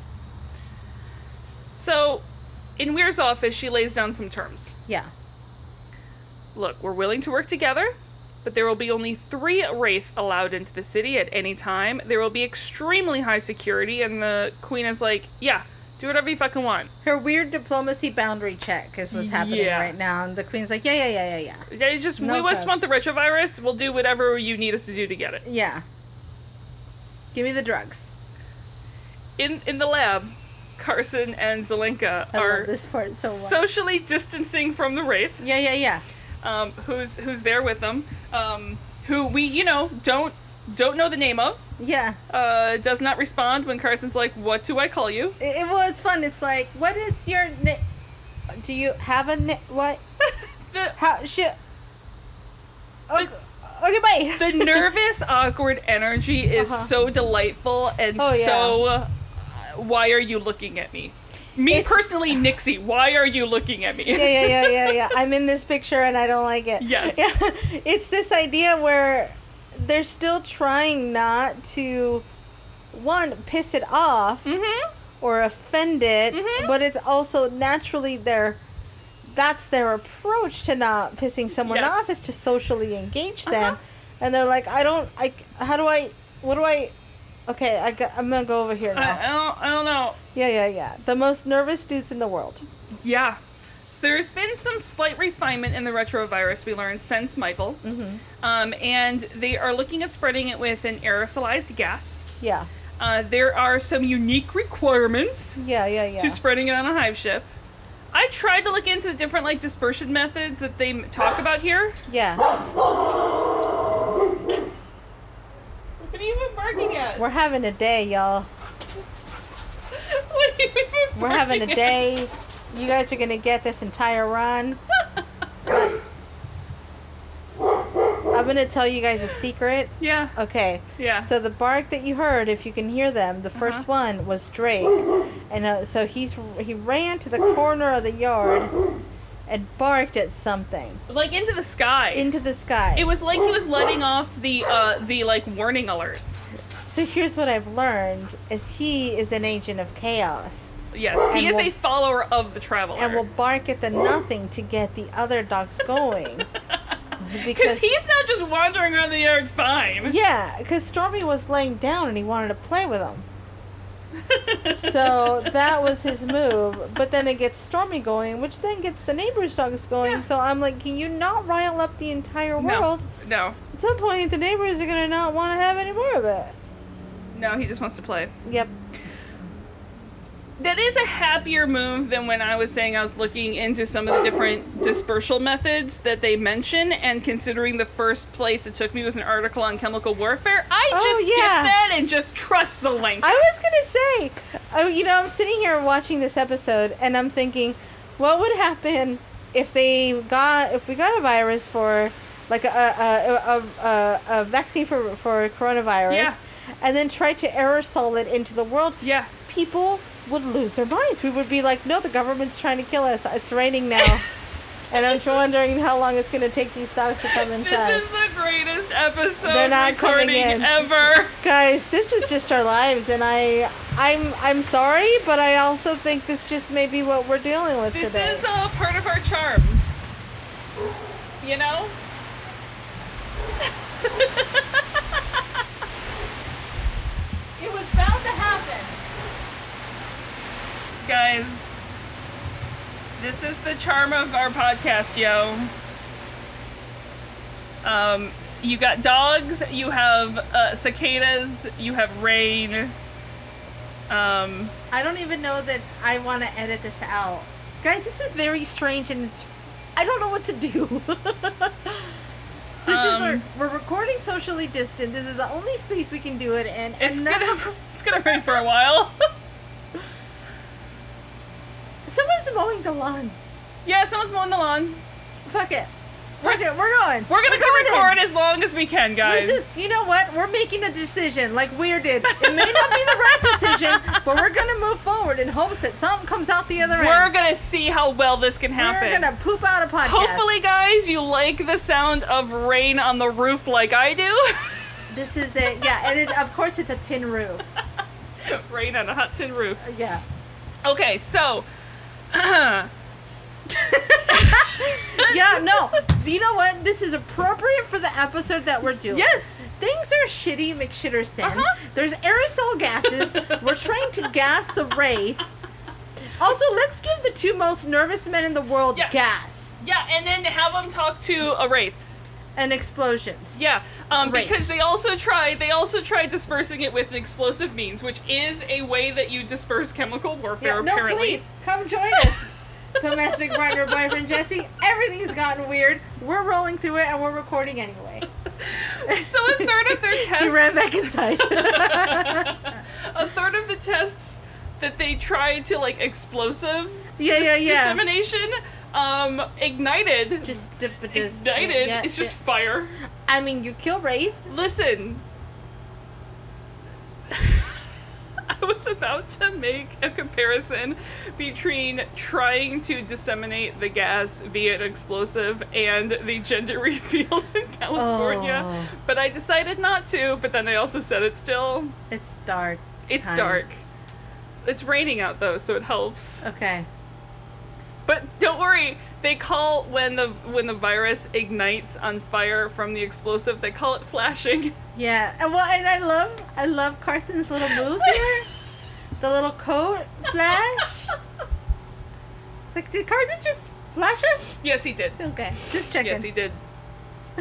So, in Weir's office, she lays down some terms. Yeah. Look, we're willing to work together, but there will be only three Wraith allowed into the city at any time. There will be extremely high security, and the Queen is like, yeah, do whatever you fucking want. Her weird diplomacy boundary check is what's happening Yeah. right now, and the queen's like, yeah, yeah, yeah, yeah, yeah. It's just, No we just want the retrovirus. We'll do whatever you need us to do to get it. Yeah. Give me the drugs. In in the lab, Carson and Zelenka I are this part so much. socially distancing from the Wraith. yeah, yeah, yeah. um, who's who's there with them, um, who we you know don't don't know the name of. Yeah. Uh, does not respond when Carson's like, "What do I call you?" It, it- well, it's fun. It's like, what is your na- Do you have a na- what? The How should? Okay, okay, bye. the nervous, awkward energy is Uh-huh. so delightful and Oh, yeah. so. Why are you looking at me? Me It's- personally, Nixie. Why are you looking at me? yeah, yeah, yeah, yeah, yeah. I'm in this picture and I don't like it. Yes. Yeah. It's this idea where they're still trying not to, one, piss it off Mm-hmm. or offend it, Mhm. but it's also naturally their. That's their approach to not pissing someone Yes. off is to socially engage them, Uh-huh. and they're like, I don't, I, how do I, what do I, okay, I got, I'm gonna go over here I, now. I don't. I don't know. yeah, yeah, yeah. The most nervous dudes in the world. Yeah. So there's been some slight refinement in the retrovirus we learned since Michael. Mm-hmm. Um, and they are looking at spreading it with an aerosolized gas. Yeah, Uh, there are some unique requirements yeah, yeah, yeah. to spreading it on a hive ship. I tried to look into the different like dispersion methods that they talk about here. yeah. What are you even barking at? We're having a day, y'all. what are you even We're having a at? day. You guys are gonna get this entire run. I'm gonna tell you guys a secret. Yeah, Okay. yeah. So the bark that you heard, if you can hear them, the 1st Uh-huh. one was Drake, and uh, so he's he ran to the corner of the yard and barked at something like into the sky. into the sky. it was like he was letting off the uh, the like warning alert. so here's what I've learned: is he is an agent of chaos Yes, he And is will- a follower of the traveler. and will bark at the nothing to get the other dogs going. Because he's not just wandering around the yard fine. Yeah, because Stormy was laying down and he wanted to play with him. So that was his move. But then it gets Stormy going, which then gets the neighbor's dogs going. Yeah. So I'm like, can you not rile up the entire No, world? no, At some point, the neighbors are going to not want to have any more of it. no. He just wants to play. Yep. That is a happier move than when I was saying I was looking into some of the different dispersal methods that they mention, and considering the first place it took me was an article on chemical warfare, I Oh, just skip that and just trust the Zelenka. I was going to say, oh, you know, I'm sitting here watching this episode and I'm thinking, what would happen if they got, if we got a virus for, like a, a, a, a, a vaccine for, for coronavirus, Yeah. and then tried to aerosol it into the world? yeah. people would lose their minds. We would be like, no, the government's trying to kill us. It's raining now. and I'm just wondering how long it's going to take these dogs to come inside. This is the greatest episode They're not coming recording in. ever. Guys, this is just our lives and I I'm I'm sorry, but I also think this just may be what we're dealing with This today. is uh, part of our charm. You know? it was bound to happen. Guys, this is the charm of our podcast, yo. Um, you got dogs, you have uh, cicadas, you have rain. Um, I don't even know that I want to edit this out. Guys, this is very strange and it's I don't know what to do. This is our, Um, we're recording socially distant. This is the only space we can do it in. And It's gonna it's gonna rain for a while. someone's mowing the lawn. yeah, someone's mowing the lawn. Fuck it. We're Fuck it. We're going. We're gonna going in. record as long as we can, guys. This is, you know what? We're making a decision, like Weir did. It may not be the right decision, but we're gonna move forward in hopes that something comes out the other end. We're gonna see how well this can happen. We're gonna poop out a podcast. Hopefully, guys, you like the sound of rain on the roof like I do. this is it. Yeah, and it, of course it's a tin roof. rain on a hot tin roof. Uh, yeah. Okay, so. Yeah. No. You know what? This is appropriate for the episode that we're doing. yes! Things are shitty McShitterson. Uh-huh. There's aerosol gases. We're trying to gas the Wraith. Also, let's give the two most nervous men in the world Yeah. gas Yeah, and then have them talk to a wraith. And explosions. Yeah, um, because they also tried they also tried dispersing it with explosive means, which is a way that you disperse chemical warfare. Yeah, no, apparently, please come join us. Domestic partner, boyfriend Jesse. Everything's gotten weird. We're rolling through it and we're recording anyway. so a third of their tests, You ran back inside. a third of the tests that they tried to like explosive yeah, yeah, yeah. dissemination, um, ignited. Just, d- d- ignited. yeah, it's just yeah. fire. I mean, you kill Wraith. Listen. I was about to make a comparison between trying to disseminate the gas via an explosive and the gender reveals in California, Oh. but I decided not to, but then I also said it still. It's dark. It's times. dark. It's raining out though, so it helps. Okay. But don't worry, they call when the when the virus ignites on fire from the explosive, they call it flashing. Yeah, and well, and I love, I love Carson's little move here, the little coat flash. It's like, did Carson just flash us? yes, he did. Okay, just checking. Yes, he did.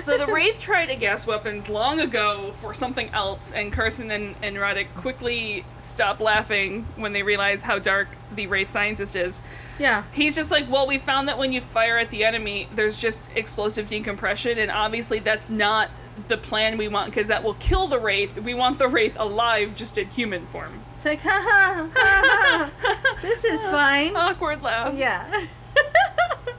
So the Wraith tried gas weapons long ago for something else, and Carson and, and Radek quickly stop laughing when they realize how dark the Wraith scientist is. Yeah. He's just like, well, we found that when you fire at the enemy, there's just explosive decompression, and obviously that's not the plan we want because that will kill the Wraith. We want the Wraith alive, just in human form. It's like, ha ha, ha ha. This is fine. Awkward laugh. Yeah.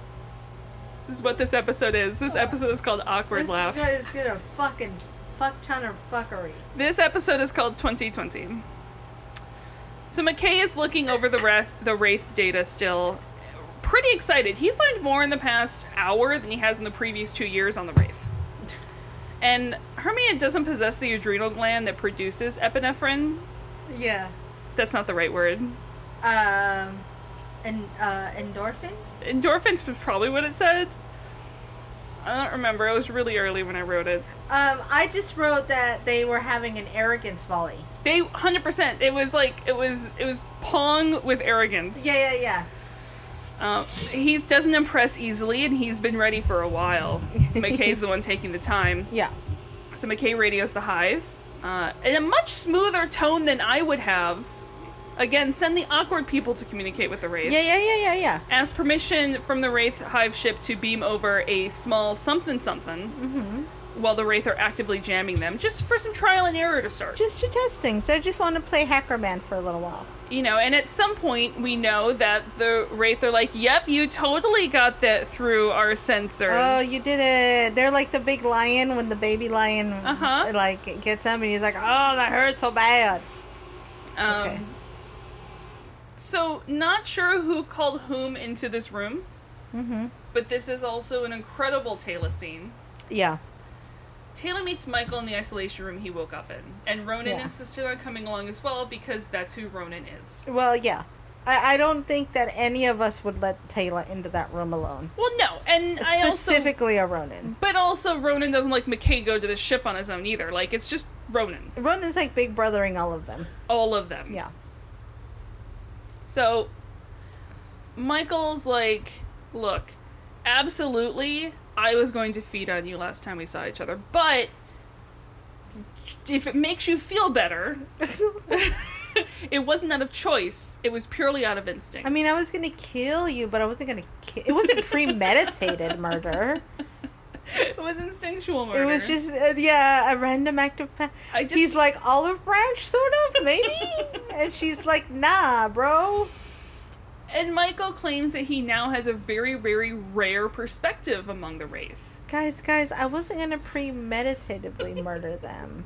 This is what this episode is. This episode is called Awkward this Laugh. guy is gonna fucking fuck ton of fuckery. This episode is called 2020. So McKay is looking over the Wraith, the Wraith data still. Pretty excited. He's learned more in the past hour than he has in the previous two years on the Wraith. And Hermia doesn't possess the adrenal gland that produces epinephrine. Yeah. That's not the right word. Um, and uh, endorphins. Endorphins was probably what it said. I don't remember. It was really early when I wrote it. Um, I just wrote that they were having an arrogance volley. They 100%. It was like it was it was Pong with arrogance. Yeah, yeah, yeah. Um, he doesn't impress easily, and he's been ready for a while. McKay's the one taking the time. Yeah. So McKay radios the hive uh, in a much smoother tone than I would have. Again, send the awkward people to communicate with the Wraith. Yeah, yeah, yeah, yeah, yeah. Ask permission from the Wraith hive ship to beam over a small something something Mm-hmm. while the Wraith are actively jamming them, just for some trial and error to start. Just to test things. I just want to play Hacker Man for a little while. you know, and at some point we know that the Wraith are like, "Yep, you totally got that through our sensors." Oh, you did it. They're like the big lion when the baby lion Uh-huh. like gets him and he's like, "Oh, that hurt so bad." Um, Okay. So, not sure who called whom into this room, Mm-hmm. but this is also an incredible Teyla scene. Yeah. Teyla meets Michael in the isolation room he woke up in, and Ronon Yeah. insisted on coming along as well because that's who Ronon is. Well, yeah. I, I don't think that any of us would let Teyla into that room alone. Well, no, and I also, Specifically a Ronon. but also Ronon doesn't like McKay go to the ship on his own either. Like it's just Ronon, Ronon's like big brothering all of them. all of them. Yeah. So Michael's like, look, absolutely, I was going to feed on you last time we saw each other, but if it makes you feel better, it wasn't out of choice. It was purely out of instinct. I mean, I was gonna kill you, but I wasn't gonna kill. It wasn't premeditated murder. it was instinctual murder. It was just uh, yeah, a random act of. Pa- I just- He's like olive branch, sort of maybe, and she's like, nah, bro. And Michael claims that he now has a very, very rare perspective among the Wraith. Guys, guys, I wasn't gonna premeditatively murder them.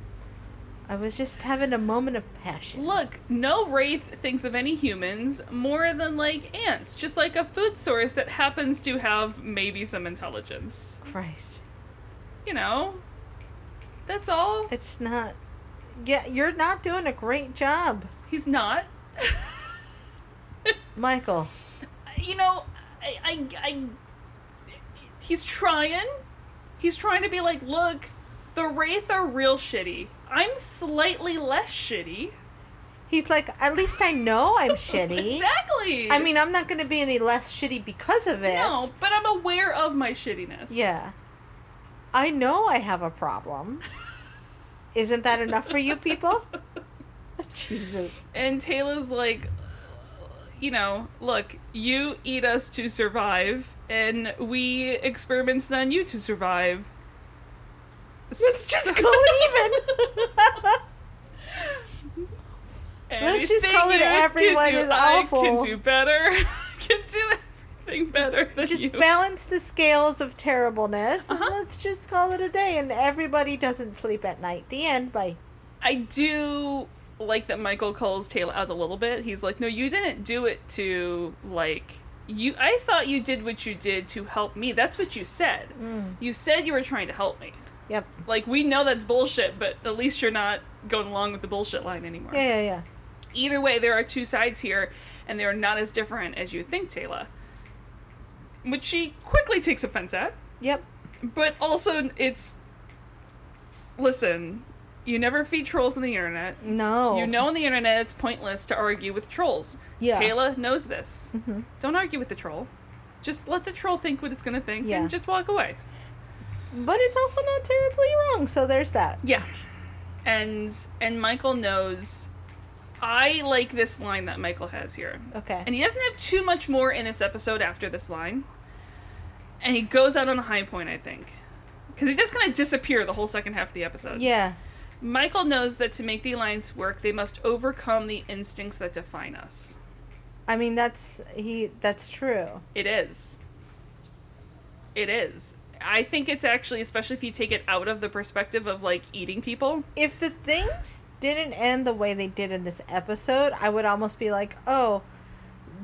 I was just having a moment of passion. Look, no Wraith thinks of any humans more than like ants, just like a food source that happens to have maybe some intelligence. Christ, You know? That's all. it's not. Yeah, you're not doing a great job, He's not. Michael. you know, I, I, I, he's trying. He's trying to be like, look, the Wraith are real shitty. I'm slightly less shitty. He's like, at least I know I'm shitty. Exactly. I mean, I'm not gonna be any less shitty because of it. no, but I'm aware of my shittiness. Yeah. I know I have a problem. Isn't that enough for you people? Jesus. And Teyla's like, you know, look, you eat us to survive, and we experiments on you to survive. Let's just it even. Let's just call it everyone do, is I awful. can do better. I can do everything better than just you. balance the scales of terribleness and Uh-huh. let's just call it a day and everybody doesn't sleep at night. The end. Bye. I do like that Michael calls Teyla out a little bit. He's like, "No, you didn't do it to like you. I thought you did what you did to help me. That's what you said. Mm. You said you were trying to help me. Yep. Like we know that's bullshit, but at least you're not going along with the bullshit line anymore. Yeah, yeah, yeah. Either way, there are two sides here, and they are not as different as you think, Teyla." Which she quickly takes offense at. Yep. But also, it's. Listen, you never feed trolls on the internet. No. You know on the internet it's pointless to argue with trolls. Yeah. Teyla knows this. Mhm. Don't argue with the troll. Just let the troll think what it's gonna think Yeah. and just walk away. But it's also not terribly wrong, so there's that. Yeah. And and Michael knows I like this line that Michael has here. Okay. And he doesn't have too much more in this episode after this line. And he goes out on a high point, I think. Because he just kind of disappear the whole second half of the episode. yeah. Michael knows that to make the alliance work, they must overcome the instincts that define us. I mean that's he that's true. It is. It is. I think it's actually, especially if you take it out of the perspective of like eating people. If the things didn't end the way they did in this episode, I would almost be like, "Oh,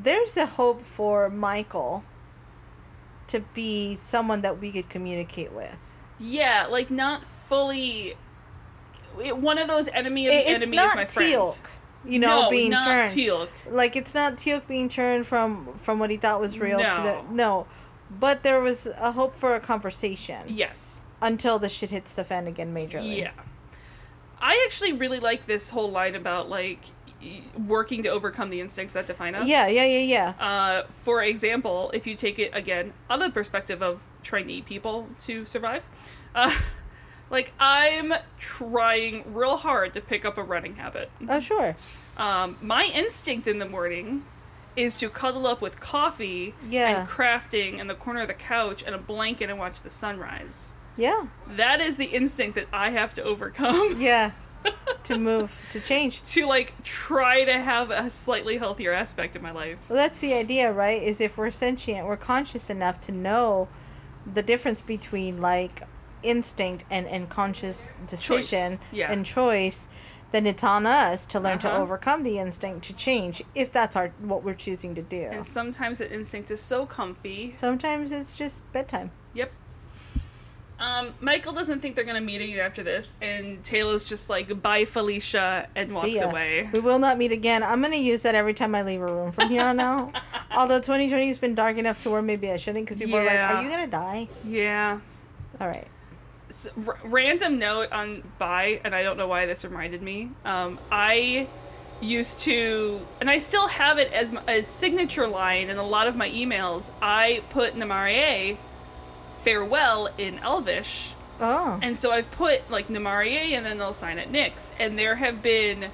there's a hope for Michael to be someone that we could communicate with." Yeah, like not fully. it- One of those enemy of the it's enemy not is my friend. Teal'c, you know, no, being not turned. Teal'c. Like it's not Teal'c being turned from from what he thought was real to No. the no, but there was a hope for a conversation Yes. until the shit hits the fan again majorly. Yeah. I actually really like this whole line about like working to overcome the instincts that define us. Yeah, yeah, yeah, yeah. Uh, for example, if you take it again out of the perspective of trying to eat people to survive, uh, like I'm trying real hard to pick up a running habit. Oh, sure. Um, my instinct in the morning is to cuddle up with coffee Yeah. and crafting in the corner of the couch and a blanket and watch the sunrise. Yeah. That is the instinct that I have to overcome. Yeah. to move, to change. to like try to have a slightly healthier aspect of my life. Well, that's the idea, right? Is if we're sentient, we're conscious enough to know the difference between like instinct and, and conscious decision yeah. and choice, then it's on us to learn to Uh-huh. overcome the instinct to change if that's our what we're choosing to do. And sometimes the instinct is so comfy. Sometimes it's just bedtime. Yep. Um, Michael doesn't think they're gonna meet again after this, and Teyla's just like, "Bye, Felicia," and walks away. We will not meet again. I'm gonna use that every time I leave a room from here on out. Although 2020 has been dark enough to where maybe I shouldn't, because people are like, "Are you gonna die?" Yeah. All right. S r- random note on bye, and I don't know why this reminded me. Um, I used to, and I still have it as a signature line in a lot of my emails. I put Namarie farewell in Elvish, Oh. and so I've put like Namarie, and then they'll sign it Nyx. And there have been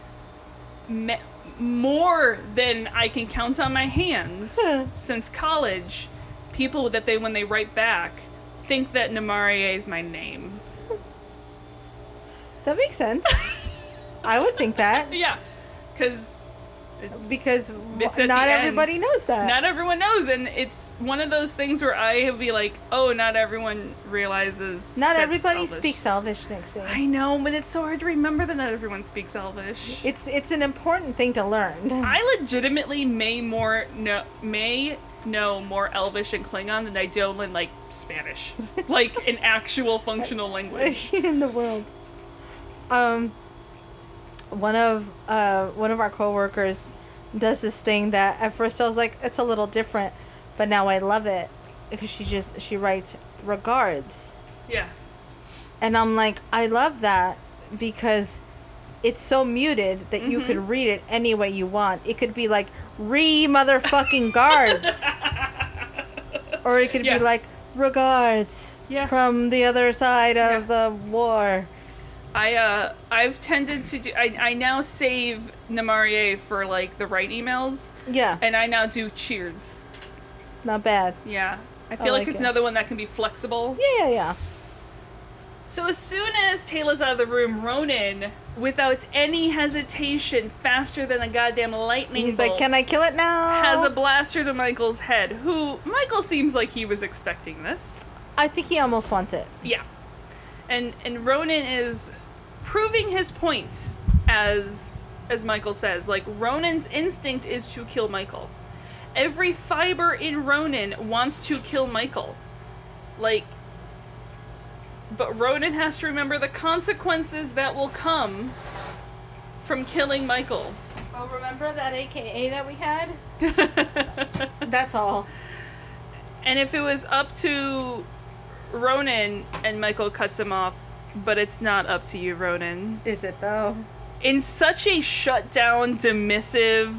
me- more than I can count on my hands since college. People that they when they write back think that Namarie is my name. That makes sense. I would think that Yeah, because It's at not everybody end. knows that. not everyone knows, and it's one of those things where I would be like, oh, not everyone realizes. Not everybody Elvish. speaks Elvish, Nixie. I know, but it's so hard to remember that not everyone speaks Elvish. It's it's an important thing to learn. I legitimately may more know may know more Elvish and Klingon than I do in like Spanish, like an actual functional language. in the world. Um, one of uh one of our coworkers does this thing that at first I was like it's a little different, but now I love it because she just she writes regards, Yeah, and I'm like I love that because it's so muted that you Mhm. could read it any way you want. It could be like re motherfucking guards, or it could Yeah. be like regards Yeah. from the other side of Yeah. the war. I uh I've tended to do. I I now save Namarie for like the right emails, Yeah, and I now do cheers. not bad. Yeah, I feel I like, like it's it. another one that can be flexible. Yeah, yeah, yeah. So as soon as Teyla's out of the room, Ronon, without any hesitation, faster than a goddamn lightning He's bolt, like, "Can I kill it now?" has a blaster to Michael's head. Who Michael seems like he was expecting this. I think he almost wants it. Yeah, and and Ronon is proving his point as as Michael says. Like Ronon's instinct is to kill Michael. Every fiber in Ronon wants to kill Michael. Like but Ronon has to remember the consequences that will come from killing Michael. Oh, remember that AKA that we had? That's all. And if it was up to Ronon and Michael cuts him off, but it's not up to you, Ronon. Is it though? in such a shut down, dismissive,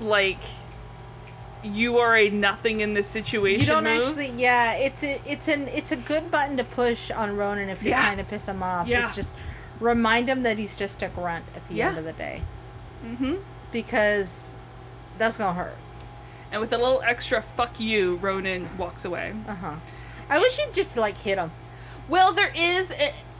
like you are a nothing in this situation. You don't move. actually. Yeah, it's a, it's an it's a good button to push on Ronon if you're Yeah. trying to piss him off. Yeah. It's just remind him that he's just a grunt at the Yeah. end of the day Mm-hmm. because that's gonna hurt. And with a little extra "fuck you," Ronon walks away. Uh huh. I wish he'd just like hit him. Well, there is.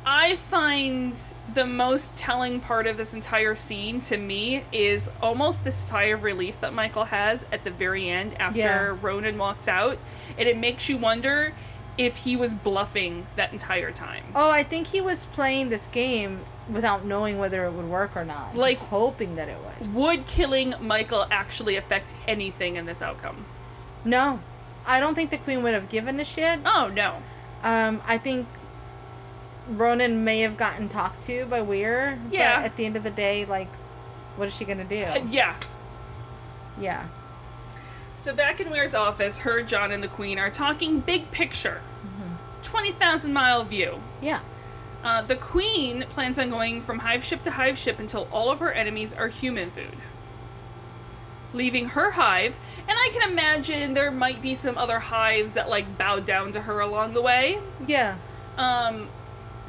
I find the most telling part of this entire scene to me is almost the sigh of relief that Michael has at the very end after Yeah. Ronon walks out, and it makes you wonder if he was bluffing that entire time. Oh, I think he was playing this game without knowing whether it would work or not. Like- just hoping that it would. Would killing Michael actually affect anything in this outcome? No, I don't think the queen would have given a shit. Oh no. Um, I think Ronon may have gotten talked to by Weir. Yeah. But at the end of the day, like, what is she gonna do? Uh, yeah. Yeah. So back in Weir's office, her, John, and the Queen are talking big picture. 20,000 mile view. Yeah. Uh, the Queen plans on going from hive ship to hive ship until all of her enemies are human food. Leaving her hive, and I can imagine there might be some other hives that like bowed down to her along the way. Yeah. Um,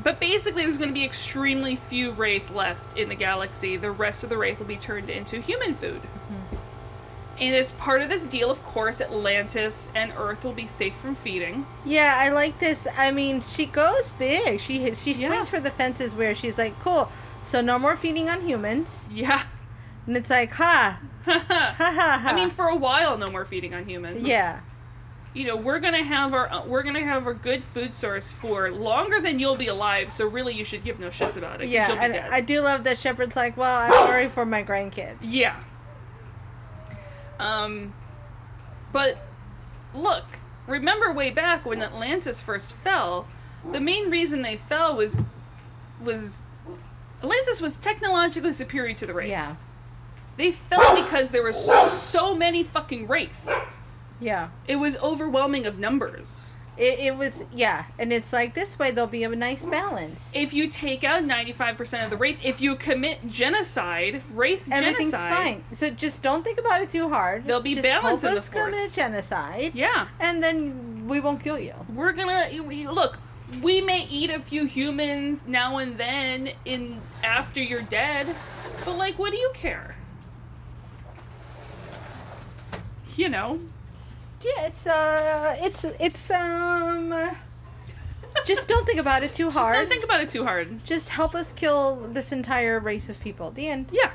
but basically, there's going to be extremely few Wraith left in the galaxy. The rest of the Wraith will be turned into human food. And as part of this deal, of course, Atlantis and Earth will be safe from feeding. Yeah, I like this. I mean, she goes big. She she Yeah. swings for the fences where she's like, "Cool, so no more feeding on humans." Yeah. And it's like, "Ha, ha ha ha." Ha I mean, for a while, no more feeding on humans. yeah, You know, we're gonna have our uh, we're gonna have our good food source for longer than you'll be alive. So really, you should give no shits about it. yeah. And dead. I do love that Shepard's like, "Well, I'm worried for my grandkids." Yeah. Um, but look, remember way back when Atlantis first fell, the main reason they fell was was Atlantis was technologically superior to the race. Yeah, They fell because there were so many fucking Wraith. yeah. It was overwhelming of numbers. It, it was yeah, and it's like this way there'll be a nice balance. If you take out 95% of the Wraith, if you commit genocide, Wraith Everything's genocide. fine. So just don't think about it too hard. There'll be just balance help in the us commit genocide, Yeah. and then we won't kill you. we're gonna look we may eat a few humans now and then in after you're dead but like what do you care you know Yeah, it's uh, it's it's um. just don't think about it too Just hard. don't think about it too hard. Just help us kill this entire race of people. The end. Yeah.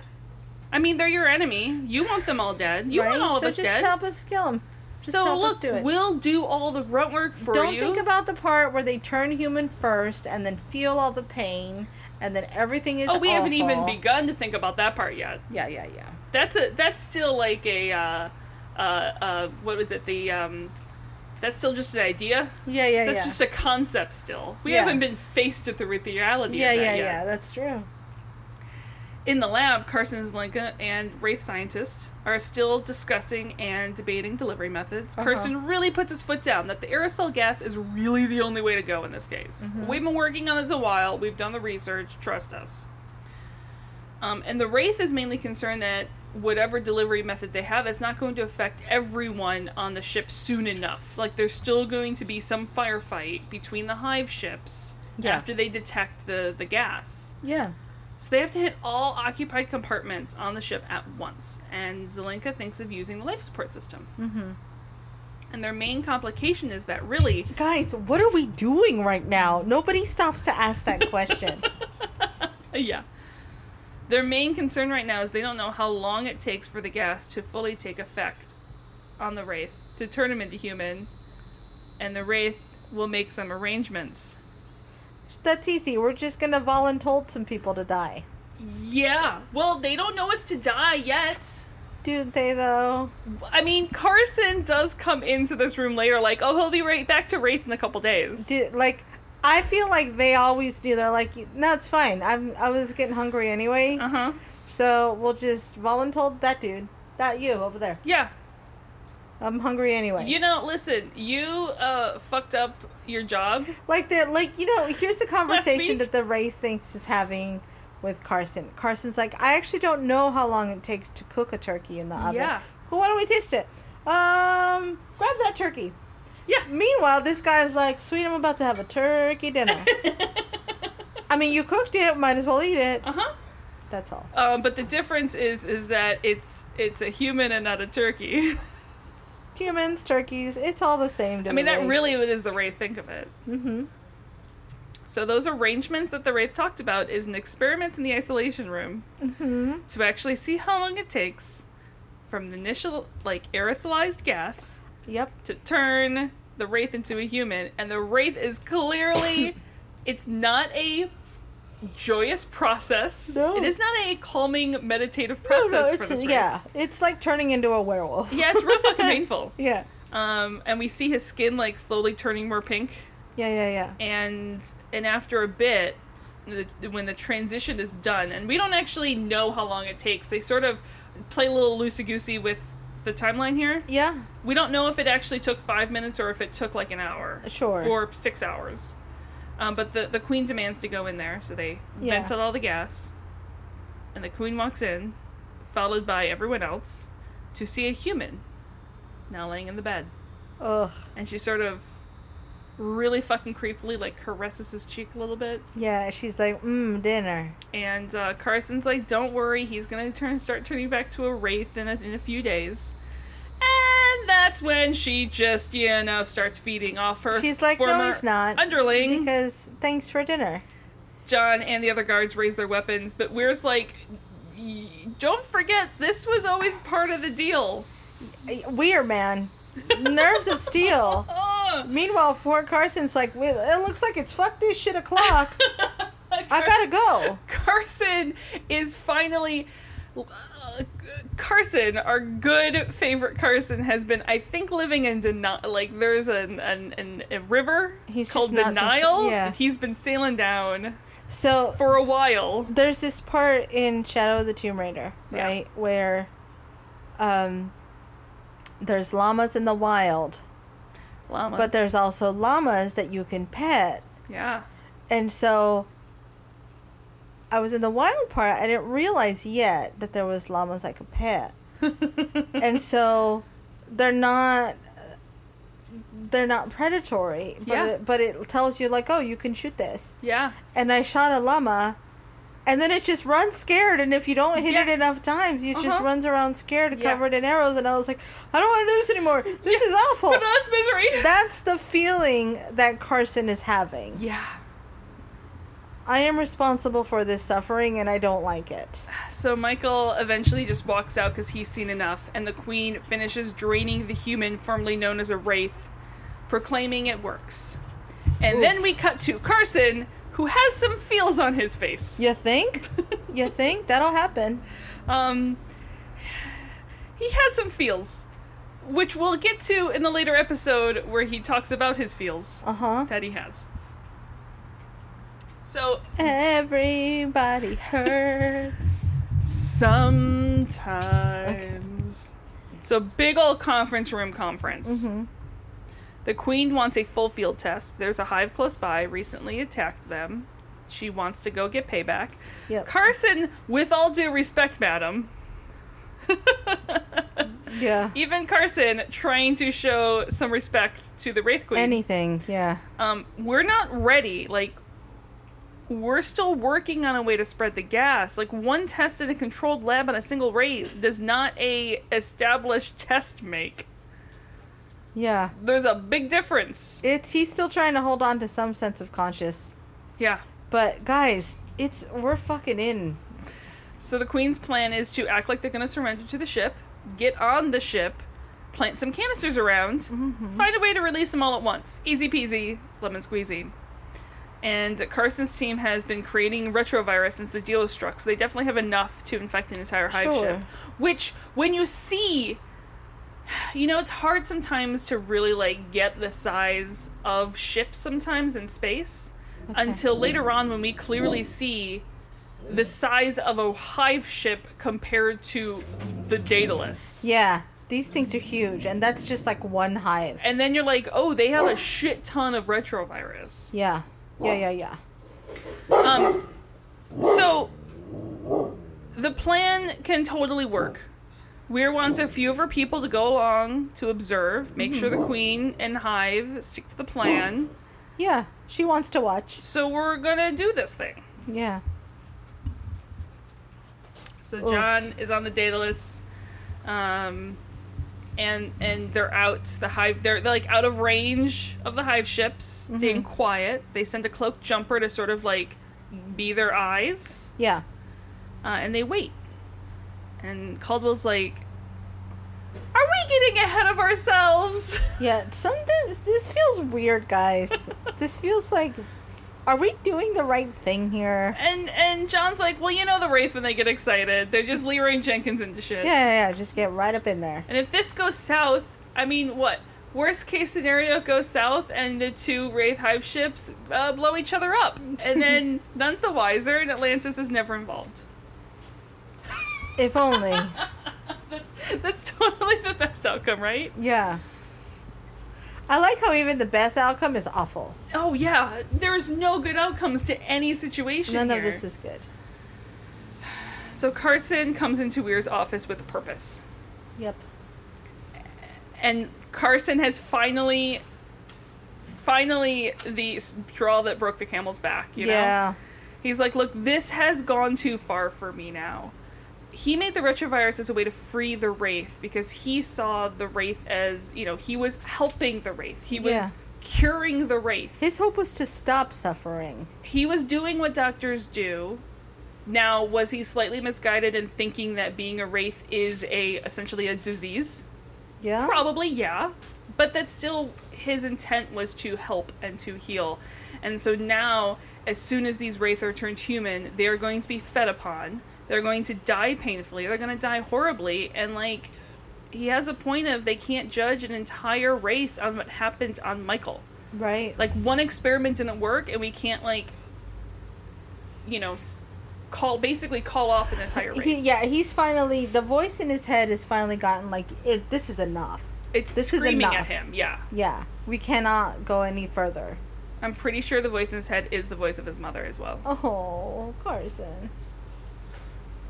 I mean, they're your enemy. You want them all dead. You right? want all of so us just dead. help us kill them. Just so look, do it. we'll do all the grunt work for you. Don't think about the part where they turn human first and then feel all the pain and then everything is oh, we haven't even begun to think about that part yet. Yeah, yeah, yeah. That's a that's still like a uh, uh, uh, what was it? The um, that's still just an idea. Yeah, yeah, yeah That's yeah. just a concept still. We Yeah. haven't been faced with the reality yeah, of that yeah, yet. yeah. That's true. In the lab, Carson Zelenka and Wraith scientists are still discussing and debating delivery methods. Uh-huh. Carson really puts his foot down that the aerosol gas is really the only way to go in this case. Mm-hmm. We've been working on this a while. We've done the research. Trust us. Um, and the Wraith is mainly concerned that whatever delivery method they have it's not going to affect everyone on the ship soon enough. Like there's still going to be some firefight between the hive ships Yeah. after they detect the, the gas. Yeah. So they have to hit all occupied compartments on the ship at once, and Zelenka thinks of using the life support system. Mm-hmm. And their main complication is that really, Guys, what are we doing right now? Nobody stops to ask that question. yeah, their main concern right now is they don't know how long it takes for the gas to fully take effect on the wraith to turn him into human, and the wraith will make some arrangements. That's easy. We're just gonna voluntold some people to die. Yeah, well, they don't know it's to die yet. Do they though? I mean, Carson does come into this room later, like, oh, he'll be right back to Wraith in a couple days. Do, like, I feel like they always do. They're like, no, it's fine. I'm I was getting hungry anyway, Uh huh. so we'll just voluntold that dude, that you over there. Yeah. I'm hungry anyway. You know, listen, you uh fucked up your job. Like the like you know here's the conversation that the Wraith thinks is having with Carson. Carson's like, I actually don't know how long it takes to cook a turkey in the oven. Yeah. Well, why don't we taste it? Um, grab that turkey. Yeah. Meanwhile, this guy's like, sweet, I'm about to have a turkey dinner. I mean, you cooked it, might as well eat it. Uh huh. That's all. Um, but the difference is is that it's it's a human and not a turkey. Humans, turkeys, it's all the same. I mean, that really is the Wraith. Think of it. Mm-hmm. So those arrangements that the Wraith talked about is an experiment in the isolation room Mhm. to actually see how long it takes from the initial like aerosolized gas Yep. to turn the wraith into a human and the wraith is clearly it's not a joyous process No. it is not a calming meditative process no, for it's yeah, it's like turning into a werewolf. yeah it's real fucking painful yeah. um and we see his skin like slowly turning more pink Yeah, yeah, yeah. and and after a bit the, when the transition is done and we don't actually know how long it takes they sort of play a little loosey goosey with the timeline here Yeah, we don't know if it actually took five minutes or if it took like an hour sure. or six hours. Um, but the the queen demands to go in there, so they Yeah. vent out all the gas, and the queen walks in, followed by everyone else, to see a human now laying in the bed, Ugh. and she sort of really fucking creepily like caresses his cheek a little bit, Yeah, she's like, mmm, dinner. and uh, Carson's like, "Don't worry, he's gonna turn start turning back to a wraith in a, in a few days." And that's when she just, you know, starts feeding off her. She's like, no, he's not. Underling. Because thanks for dinner. John and the other guards raise their weapons, but Weir's like, don't forget, this was always part of the deal. Weird, man. Nerves of steel. Meanwhile, Fort Carson's like, it looks like it's fuck this shit o'clock. I gotta go. Carson is finally. uh, Carson, our good favorite Carson, has been, I think, living in denial. Like, there's an, an, an, a river He's called the Nile. yeah. He's been sailing down So for a while. there's this part in Shadow of the Tomb Raider, Yeah. right, where um, there's llamas in the wild, Llamas. but there's also llamas that you can pet. Yeah. And so I was in the wild part. I didn't realize yet that there was llamas I could pet. and so they're not they're not predatory, but Yeah. it, but it tells you like, "Oh, you can shoot this." yeah. And I shot a llama And then it just runs scared, and if you don't hit it enough times, it just Uh-huh. runs around scared, Yeah. covered in arrows. And I was like, I don't want to do this anymore. This is awful. But that's misery. That's the feeling that Carson is having. yeah. I am responsible for this suffering, and I don't like it. So Michael eventually just walks out because he's seen enough, and the queen finishes draining the human formerly known as a wraith, proclaiming it works. And then we cut to Carson, who has some feels on his face. You think? you think that'll happen? Um, he has some feels, which we'll get to in the later episode where he talks about his feels Uh huh. that he has. So Everybody hurts. sometimes, so big old conference room conference. Mhm. The queen wants a full field test. There's a hive close by. Recently attacked them. She wants to go get payback. Yep. Carson, with all due respect, madam. Yeah. Even Carson trying to show some respect to the Wraith Queen. Anything. Yeah. um, we're not ready. Like, we're still working on a way to spread the gas. Like, one test in a controlled lab on a single Wraith does not a established test make. Yeah. There's a big difference. It's he's still trying to hold on to some sense of conscious. Yeah. But guys, it's we're fucking in. So the Queen's plan is to act like they're going to surrender to the ship, get on the ship, plant some canisters around, mm-hmm. find a way to release them all at once. Easy peasy, lemon squeezy. And Carson's team has been creating retrovirus since the deal was struck, so they definitely have enough to infect an entire hive Sure. ship. Which, when you see, you know, it's hard sometimes to really like get the size of ships sometimes in space until later on when we clearly see the size of a hive ship compared to the Daedalus. Yeah. These things are huge, and that's just like one hive. And then you're like, oh, they have a shit ton of retrovirus. Yeah. Yeah, yeah, yeah. Um, so the plan can totally work. Weir wants a few of her people to go along to observe, make sure the queen and hive stick to the plan. Yeah. She wants to watch. So we're gonna do this thing. Yeah. So Oof. John is on the Daedalus, um, and and they're out. The hive they're, they're like out of range of the hive ships, staying Mm-hmm. quiet. They send a cloaked jumper to sort of like be their eyes, Yeah. uh, and they wait. And Caldwell's like, "Are we getting ahead of ourselves?" Yeah. Sometimes this feels weird, guys. this feels like are we doing the right thing here? And and John's like, "Well, you know the wraith when they get excited, they're just Leroy Jenkins into shit." Yeah, yeah, yeah. Just get right up in there. And if this goes south, I mean, what? Worst case scenario goes south, and the two Wraith Hive ships uh, blow each other up. And then none's the wiser, and Atlantis is never involved. If only. That's, that's totally the best outcome, right? yeah. I like how even the best outcome is awful. Oh, yeah. There's no good outcomes to any situation None here. of this is good. So Carson comes into Weir's office with a purpose. Yep. and Carson has finally, finally the straw that broke the camel's back. You know, yeah. he's like, look, this has gone too far for me now. He made the retrovirus as a way to free the wraith because he saw the wraith as you know he was helping the wraith. He was Yeah. curing the wraith. His hope was to stop suffering. He was doing what doctors do. Now, was he slightly misguided in thinking that being a wraith is a essentially a disease? Yeah. Probably, yeah. But that still, his intent was to help and to heal. And so now, as soon as these Wraith are turned human, they are going to be fed upon. They're going to die painfully. They're going to die horribly. And, like, he has a point of they can't judge an entire race on what happened on Michael. Right. Like, one experiment didn't work, and we can't, like, you know, call basically call off an entire race. He, yeah, he's finally the voice in his head has finally gotten like it. This is enough. It's this is screaming at him, yeah. Yeah, we cannot go any further. I'm pretty sure the voice in his head is the voice of his mother as well. Oh, Carson.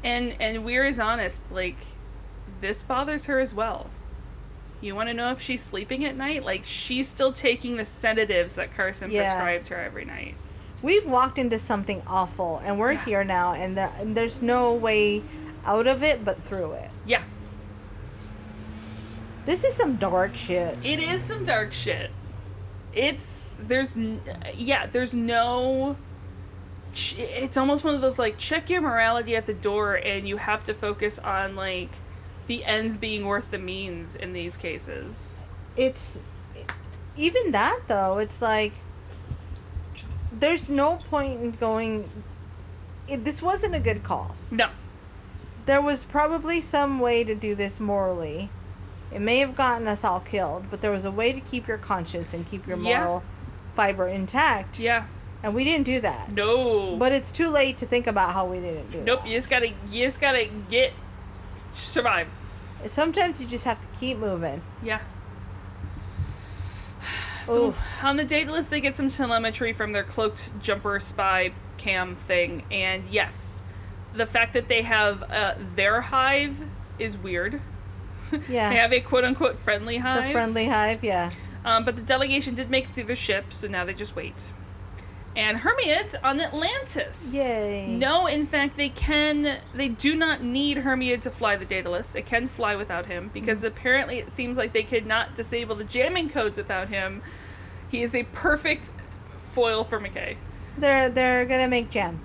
And and Weir is honest, like this bothers her as well. You want to know if she's sleeping at night? Like she's still taking the sedatives that Carson Yeah. prescribed her every night. we've walked into something awful, and we're Yeah. here now, and, the, and there's no way out of it but through it. Yeah, This is some dark shit. it is some dark shit. It's there's yeah, there's no. It's almost one of those like check your morality at the door, and you have to focus on like the ends being worth the means in these cases. It's even that though. It's like there's no point in going. It, this wasn't a good call. No, There was probably some way to do this morally. It may have gotten us all killed, but there was a way to keep your conscience and keep your Yeah. moral fiber intact, yeah, and we didn't do that. no, But it's too late to think about how we didn't do it. nope. that. You just gotta you just gotta get survive. Sometimes you just have to keep moving. Yeah. So Oof. on the Daedalus, they get some telemetry from their cloaked jumper spy cam thing, and yes, the fact that they have uh, their hive is weird. Yeah. They have a quote unquote friendly hive. the friendly hive, yeah. Um, but the delegation did make it through the ship, so now they just wait. And Hermiod on Atlantis. Yay. No, in fact, they can. They do not need Hermiod to fly the Daedalus. It can fly without him because Mm-hmm. apparently it seems like they could not disable the jamming codes without him. He is a perfect foil for McKay. They're they're gonna make jam.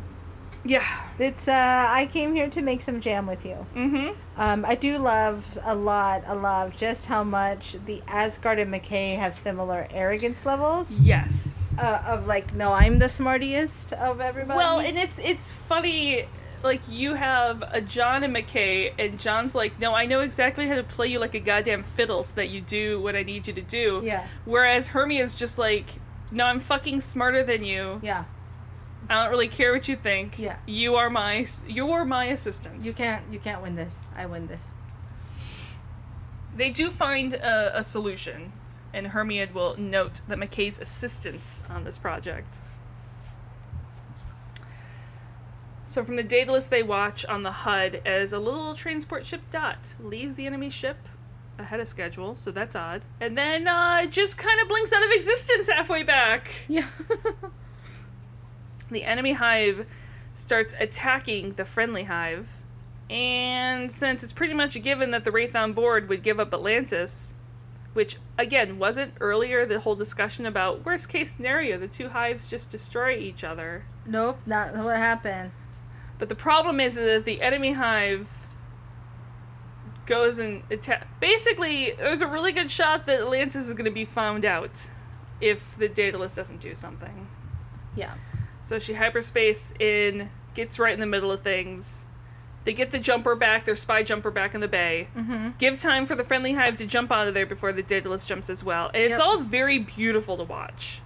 Yeah. It's uh I came here to make some jam with you. Mm-hmm. Um, I do love a lot, a love just how much the Asgard and McKay have similar arrogance levels. Yes. Uh, of like, no, I'm the smartiest of everybody. Well, and it's it's funny. Like you have a John and McKay, and John's like, "No, I know exactly how to play you like a goddamn fiddle, so that you do what I need you to do." Yeah. Whereas Hermiod's just like, "No, I'm fucking smarter than you. yeah, I don't really care what you think. Yeah. You are my you are my assistant." you can't, you can't win this. I win this. They do find a, a solution, and Hermiod will note that McKay's assistance on this project. So from the Daedalus they watch on the HUD as a little transport ship Dot leaves the enemy ship ahead of schedule, so that's odd. And then uh, it just kind of blinks out of existence halfway back. Yeah. The enemy hive starts attacking the friendly hive, and since it's pretty much a given that the Wraith on board would give up Atlantis, which again wasn't earlier the whole discussion about worst case scenario, the two hives just destroy each other. nope, not what happened. But the problem is that the enemy hive goes and attack, basically, there's a really good shot that Atlantis is going to be found out if the Daedalus doesn't do something. Yeah. So she hyperspace in, gets right in the middle of things. They get the jumper back, their spy jumper back in the bay. Mm-hmm. Give time for the friendly hive to jump out of there before the Daedalus jumps as well. And it's Yep. all very beautiful to watch.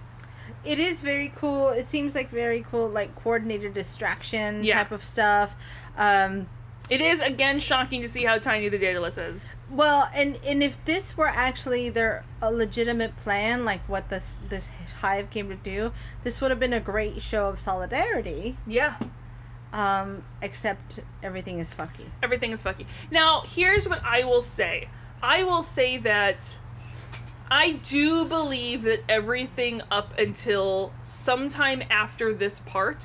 It is very cool. It seems like very cool, like coordinated distraction Yeah. type of stuff. Um, It is again shocking to see how tiny the Daedalus is. Well, and and if this were actually their a legitimate plan, like what this this hive came to do, this would have been a great show of solidarity. Yeah. Um, except everything is fucky. Everything is fucky. Now, here's what I will say. I will say that I do believe that everything up until sometime after this part,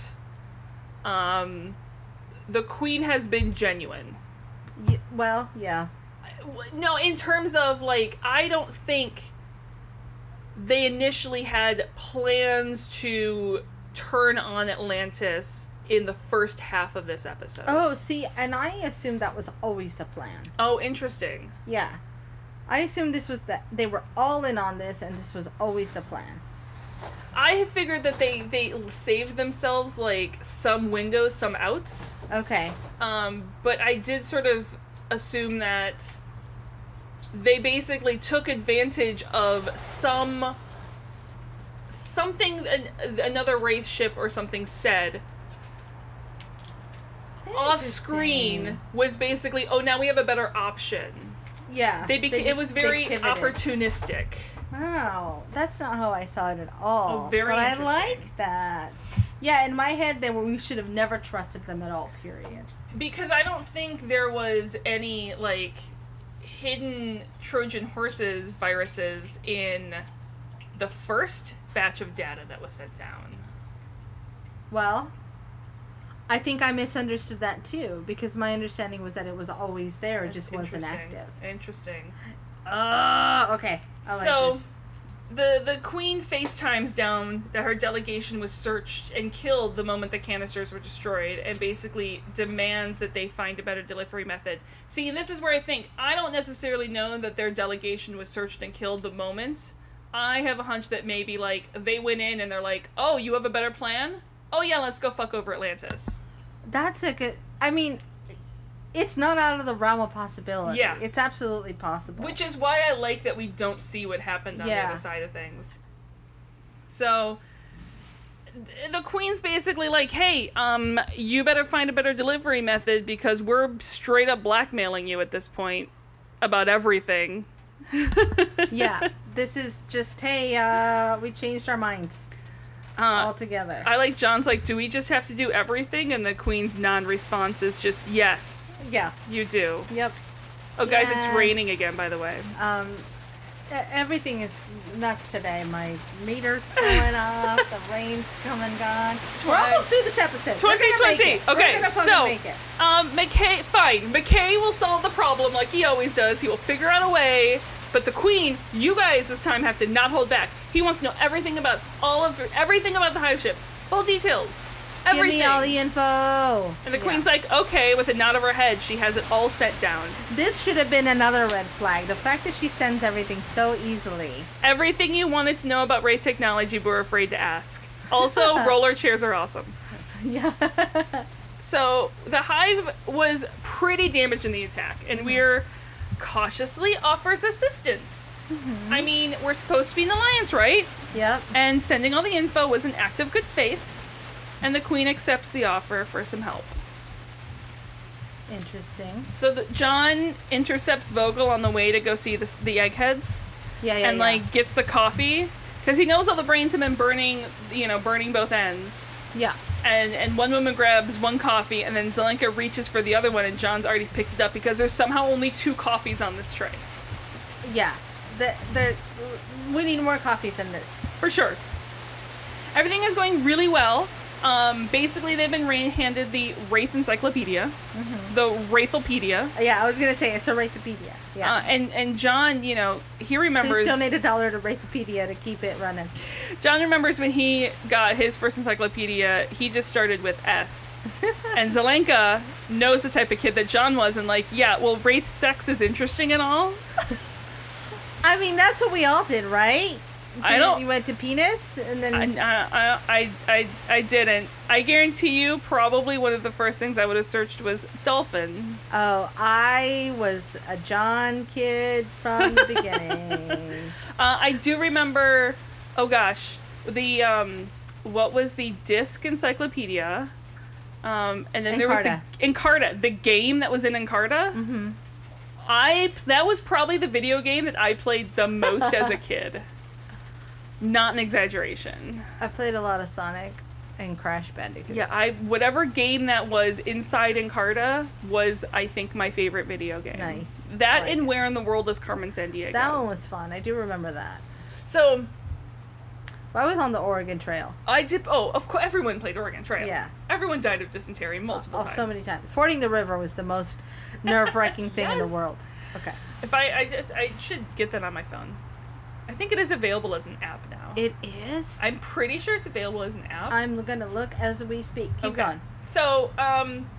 um, the queen has been genuine. Y- well, yeah, No, in terms of like, I don't think they initially had plans to turn on Atlantis in the first half of this episode. Oh, see, and I assumed that was always the plan. Oh, interesting. Yeah, I assumed this was that they were all in on this, and this was always the plan. I figured that they they saved themselves like some windows, some outs. Okay, Um, but I did sort of assume that they basically took advantage of some something an, another wraith ship or something said off screen was basically oh now we have a better option. Yeah, They beca- it was very opportunistic. Wow, that's not how I saw it at all. Oh, very But I like that. Yeah, in my head, they were. We should have never trusted them at all. Period. because I don't think there was any like hidden Trojan horses viruses in the first batch of data that was sent down. Well, I think I misunderstood that too because my understanding was that it was always there, it just wasn't active. Interesting. Oh, okay. I like so this. the the queen FaceTimes down that her delegation was searched and killed the moment the canisters were destroyed and basically demands that they find a better delivery method. See, and this is where I think I don't necessarily know that their delegation was searched and killed the moment. I have a hunch that maybe like they went in and they're like, "Oh, you have a better plan? Oh yeah, let's go fuck over Atlantis." That's a good. I mean, it's not out of the realm of possibility. Yeah. It's absolutely possible. Which is why I like that we don't see what happened on the other side of things. So the queen's basically like, "Hey, um you better find a better delivery method because we're straight up blackmailing you at this point about everything." yeah, this is just hey, uh, we changed our minds Uh, altogether. I like John's like, "Do we just have to do everything?" and the queen's non-response is just, "Yes, yeah. you do." Yep. Oh guys, Yeah. it's raining again by the way. Um, everything is nuts today. My meter's going off. The rain's coming gone. We're almost through this episode. 2020. We're Okay, so um, McKay, fine. McKay will solve the problem like he always does. He will figure out a way. But the Queen, you guys this time have to not hold back. He wants to know everything about all of everything about the hive ships, full details, everything. Give me all the info. and the Yeah. Queen's like, okay, with a nod of her head, she has it all set down. This should have been another red flag. The fact that she sends everything so easily. Everything you wanted to know about Wraith technology, but were afraid to ask. Also, roller chairs are awesome. Yeah. So the hive was pretty damaged in the attack, and mm-hmm. Weir cautiously offers assistance. Mm-hmm. I mean, we're supposed to be in alliance, right? yep. And sending all the info was an act of good faith, and the queen accepts the offer for some help. Interesting. So the, John intercepts Vogel on the way to go see the, the eggheads, Yeah, yeah. and yeah. like gets the coffee because he knows all the brains have been burning, you know, burning both ends. yeah. And and one woman grabs one coffee and then Zelenka reaches for the other one and John's already picked it up because there's somehow only two coffees on this tray. Yeah. The, the, we need more coffees than this. For sure. Everything is going really well. Um, basically, they've been handed the Wraith Encyclopedia, the Wraithopedia, Yeah, I was gonna say it's a Wraithopedia. Yeah. uh, and and John, you know, he Please remembers. donate a dollar to Wraithopedia to keep it running. John remembers when he got his first encyclopedia, he just started with S. and Zelenka knows the type of kid that John was, and like, yeah, well, Wraith sex is interesting and all. I mean, that's what we all did, right? I don't- You went to penis, and then I, I, I, I, I didn't. I guarantee you, probably one of the first things I would have searched was dolphin. oh, I was a John kid from the beginning. Uh, I do remember. Oh gosh, the um, what was the disc encyclopedia? Um, and then there was the Encarta, the game that was in Encarta. hmm I that was probably the video game that I played the most as a kid. Not an exaggeration. I played a lot of Sonic and Crash Bandicoot. Yeah, I whatever game that was inside Encarta was I think my favorite video game. Nice. That like and it. Where in the World is Carmen Sandiego. That one was fun. I do remember that. So I was on the Oregon Trail. I did. Oh, of course, everyone played Oregon Trail. Yeah. Everyone died of dysentery multiple Oh, times. so many times. Fording the river was the most nerve wracking thing in the world. Okay. If I, I just, I should get that on my phone. I think it is available as an app now. It is. I'm pretty sure it's available as an app. I'm gonna look as we speak. Keep Okay. going. So, um,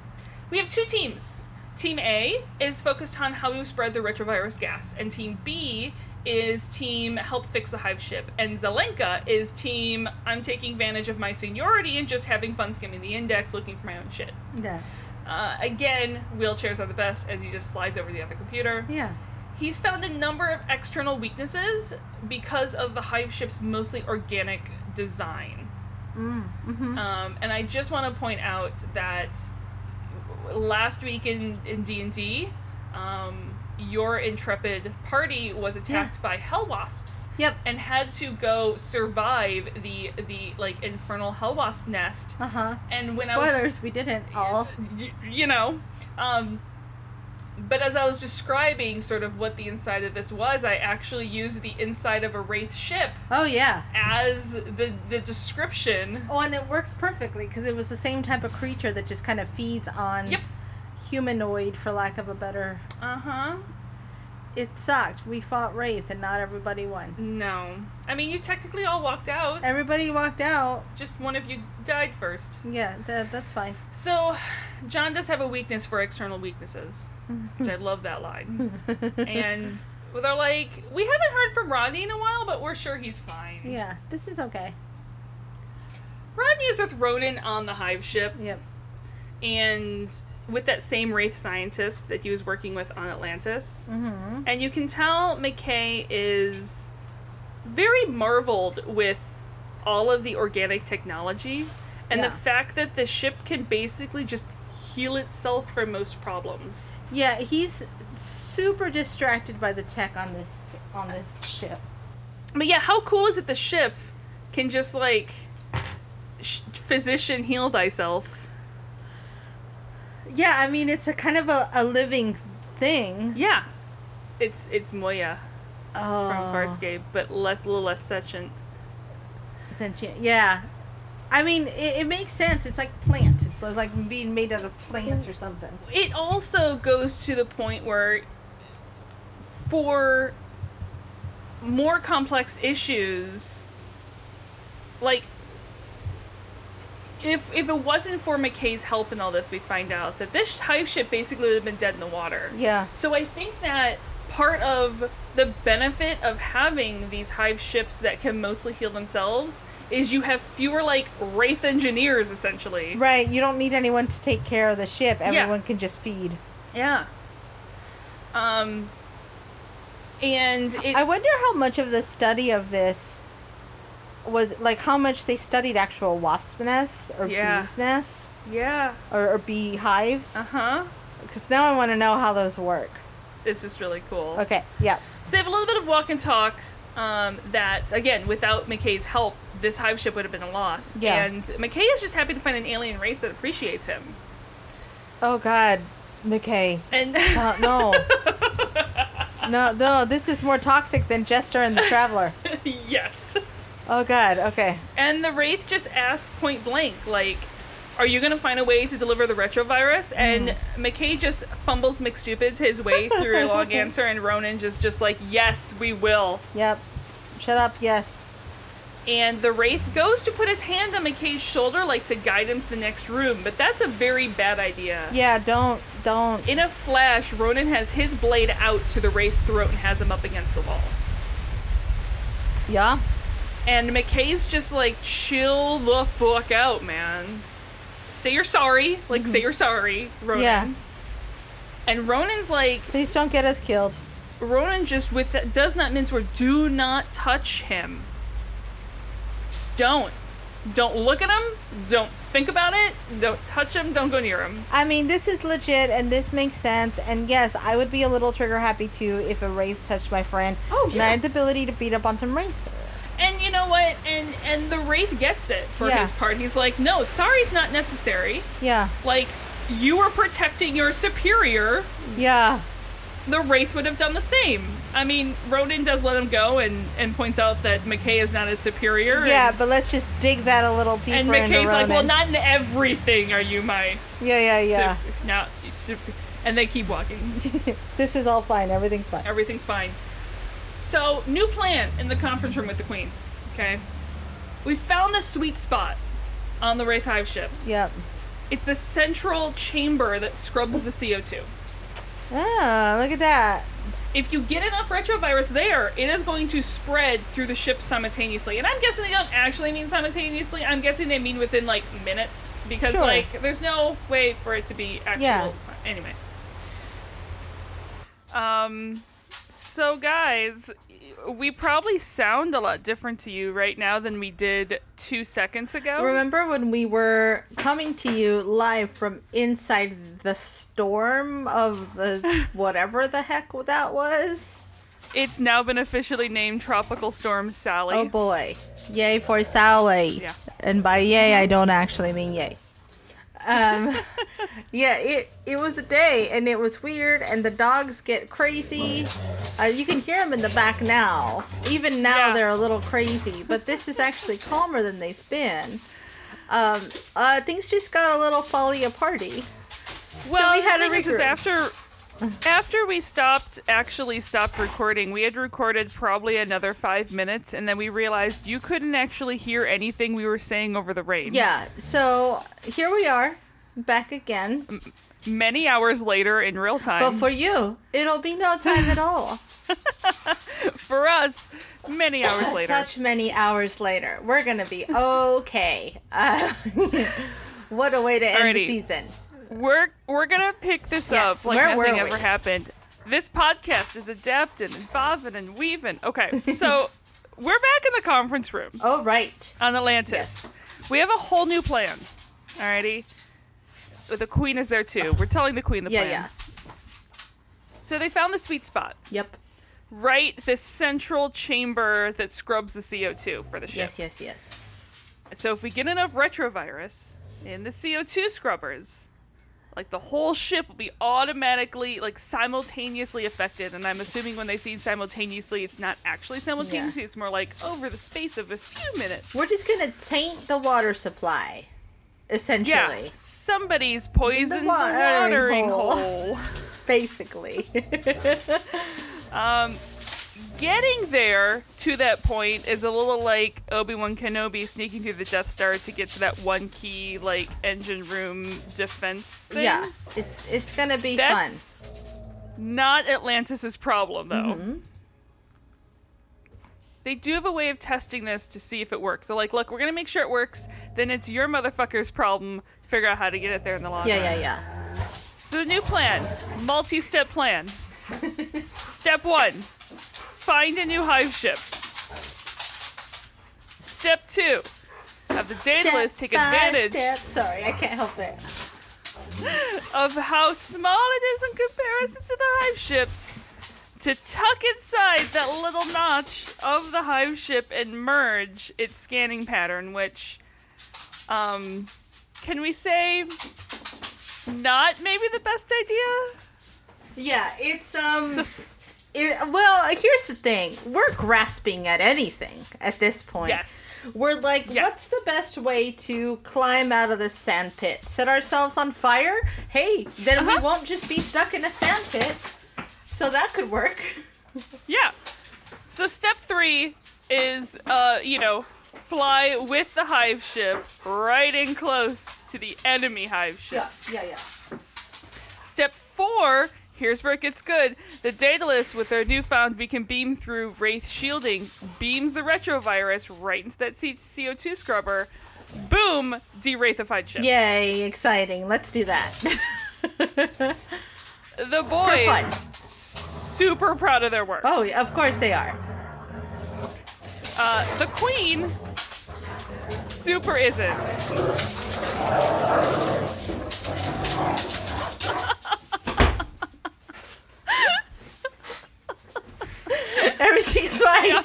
we have two teams. Team A is focused on how to spread the retrovirus gas, and Team B is team help fix the hive ship, and Zelenka is team I'm taking advantage of my seniority and just having fun skimming the index, looking for my own shit. Yeah. Uh, again, wheelchairs are the best as he just slides over the other computer. Yeah. He's found a number of external weaknesses because of the hive ship's mostly organic design. Mm. hmm Um, and I just want to point out that last week in in D and D, um, your intrepid party was attacked by hell wasps Yep. and had to go survive the the like infernal hell wasp nest. Uh huh. And when I was Spoilers. we didn't all. y- you know, um, but as I was describing sort of what the inside of this was, I actually used the inside of a wraith ship Oh yeah. as the the description. Oh, and it works perfectly because it was the same type of creature that just kind of feeds on Yep. humanoid, for lack of a better. Uh huh. It sucked. We fought Wraith, and not everybody won. No, I mean you technically all walked out. Everybody walked out. Just one of you died first. Yeah, that, that's fine. So, John does have a weakness for external weaknesses, which I love that line. And they're like, we haven't heard from Rodney in a while, but we're sure he's fine. yeah, this is okay. Rodney is with Ronon on the Hive ship, Yep. and with that same Wraith scientist that he was working with on Atlantis. Mm-hmm. And you can tell McKay is very marveled with all of the organic technology and the fact that the ship can basically just heal itself from most problems. Yeah, he's super distracted by the tech on this on this ship. But yeah, how cool is it the ship can just like sh- physician heal thyself? Yeah, I mean it's a kind of a, a living thing. Yeah. It's it's Moya Oh, from Farscape, but less a little less sentient. sentient. Yeah, I mean it, it makes sense. It's like plants. It's like being made out of plants or something. it also goes to the point where for more complex issues like if if it wasn't for McKay's help in all this, we find out that this hive ship basically would have been dead in the water. Yeah, So I think that part of the benefit of having these hive ships that can mostly heal themselves is you have fewer like wraith engineers essentially. right. You don't need anyone to take care of the ship. Everyone can just feed. Yeah. Um. And it's, I wonder how much of the study of this was like how much they studied actual wasp nests or Yeah. bees nests Yeah. or, or bee hives. Uh huh. Because now I want to know how those work. It's just really cool. Okay, yeah. So they have a little bit of walk and talk. Um, that again, without McKay's help, this hive ship would have been a loss. Yeah. And McKay is just happy to find an alien race that appreciates him. Oh God, McKay. And Stop, no. no, no, this is more toxic than Jester and the Traveler. yes. Oh God, okay. And the Wraith just asks point blank, like, are you going to find a way to deliver the retrovirus? Mm-hmm. And McKay just fumbles McStupids his way through a long answer, and Ronon just, just like, yes, we will. Yep. Shut up, yes. And the Wraith goes to put his hand on McKay's shoulder, like to guide him to the next room, but that's a very bad idea. Yeah, don't, don't. In a flash, Ronon has his blade out to the Wraith's throat and has him up against the wall. Yeah? And McKay's just like, chill the fuck out, man. Say you're sorry. Like, say mm-hmm. you're sorry, Ronon. Yeah. And Ronon's like, Please don't get us killed. Ronon just with that does not mince word. Do not touch him. Just don't. Don't look at him. Don't think about it. Don't touch him. Don't go near him. I mean, this is legit and this makes sense. And yes, I would be a little trigger happy too if a Wraith touched my friend. Oh, And. I had the ability to beat up on some Wraith. And you know what? And and the Wraith gets it for Yeah. his part. He's like, no, sorry's not necessary. Yeah. Like, you were protecting your superior. Yeah. The Wraith would have done the same. I mean, Ronon does let him go and, and points out that McKay is not his superior. Yeah, and, but let's just dig that a little deeper and McKay's like, well, not in everything are you my Yeah, yeah, yeah. sup- now, sup- and they keep walking. this is all fine. Everything's fine. Everything's fine. So, new plan in the conference room with the Queen. Okay, we found the sweet spot on the Wraith Hive ships. Yep. It's the central chamber that scrubs the CO2. Ah, look at that. If you get enough retrovirus there, it is going to spread through the ship simultaneously. And I'm guessing they don't actually mean simultaneously. I'm guessing they mean within like minutes because Sure. like there's no way for it to be actual. Yeah. si- Anyway. Um so guys, we probably sound a lot different to you right now than we did 2 seconds ago. Remember when we were coming to you live from inside the storm of the whatever the heck that was? It's now been officially named Tropical Storm Sally. Oh boy. Yay for Sally. Yeah. And by yay, I don't actually mean yay. Um, yeah, it it was a day, and it was weird, and the dogs get crazy. Uh, you can hear them in the back now. Even now, Yeah. they're a little crazy, but this is actually calmer than they've been. Um, uh, things just got a little folly party. So Well, we had the a thing is, is after after we stopped actually stopped recording, we had recorded probably another five minutes, and then we realized you couldn't actually hear anything we were saying over the rain. Yeah, so here we are, back again. Many hours later in real time. But for you, it'll be no time at all. For us, many hours later. Such many hours later, we're gonna be okay. Uh, what a way to end the season. We're we're gonna pick this Yes, up like nothing ever we? happened. This podcast is adapting and bobbing and weaving. Okay, so we're back in the conference room Oh right. on Atlantis. We have a whole new plan. Alrighty. The queen is there too. We're telling the queen the Yeah, plan. yeah. So they found the sweet spot. Yep. Right, this central chamber that scrubs the CO2 for the ship. Yes, yes, yes. So if we get enough retrovirus in the CO2 scrubbers, like the whole ship will be automatically, like simultaneously affected. And I'm assuming when they say simultaneously, it's not actually simultaneously. It's more like over the space of a few minutes. We're just gonna taint the water supply, essentially. yeah, somebody's poisoned the watering watering, hole. hole. Basically. Um, getting there to that point is a little like Obi Wan Kenobi sneaking through the Death Star to get to that one key like engine room defense thing. yeah. It's it's gonna be That's not Atlantis's problem, though. fun. Mhm. They do have a way of testing this to see if it works. So, like, look, we're gonna make sure it works. Then it's your motherfucker's problem. to Figure out how to get it there in the long Yeah, run. yeah, yeah. So, the new plan, multi-step plan. Step one: find a new hive ship. Step two: have the Daedalus take advantage Step. Sorry, I can't help it. of how small it is in comparison to the hive ships to tuck inside that little notch of the hive ship and merge its scanning pattern which um can we say not maybe the best idea Yeah, it's um. It, well, here's the thing: we're grasping at anything at this point. yes We're like, Yes. what's the best way to climb out of this sand pit? Set ourselves on fire? Hey, then we Uh-huh. won't just be stuck in a sand pit. So that could work. yeah so step three is uh you know fly with the hive ship right in close to the enemy hive ship Yeah, yeah, yeah. Step four, here's where it gets good. The Daedalus, with their newfound beacon beam through Wraith shielding, beams the retrovirus right into that C- CO2 scrubber. Boom! De-wraithified ship. Yay, exciting. Let's do that. The boys, super proud of their work. Oh, yeah, of course they are. Uh, the queen, super isn't. Everything's fine.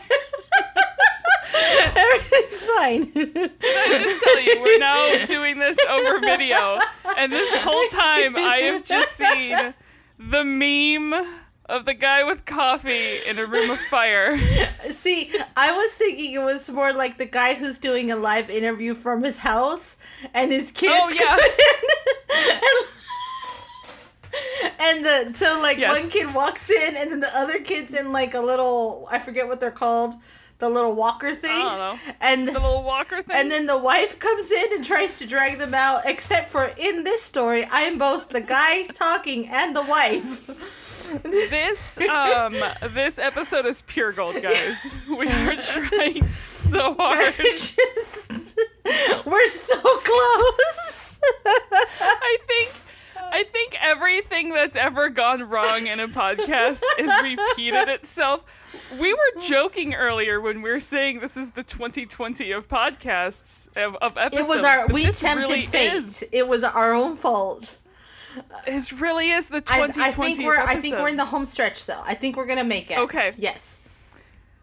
Everything's fine. I just tell you, we're now doing this over video, and this whole time I have just seen the meme of the guy with coffee in a room of fire. See, I was thinking it was more like the guy who's doing a live interview from his house, and his oh, kids Oh, yeah. come in. And, and the so like Yes. one kid walks in, and then the other kid's in like a little I forget what they're called, the little walker things, know. and The little walker thing. and then the wife comes in and tries to drag them out. Except for in this story, I am both the guy talking and the wife. This um this episode is pure gold, guys. We are trying so hard. Just we're so close. I think I think everything that's ever gone wrong in a podcast has repeated itself. We were joking earlier when we were saying this is the 2020 of podcasts of, of It episodes. was our we tempted really fate. Is, It was our own fault. This really is the I, 2020 I think we're I think we're in the episodes. home stretch though. I think we're gonna make it. Okay. Yes.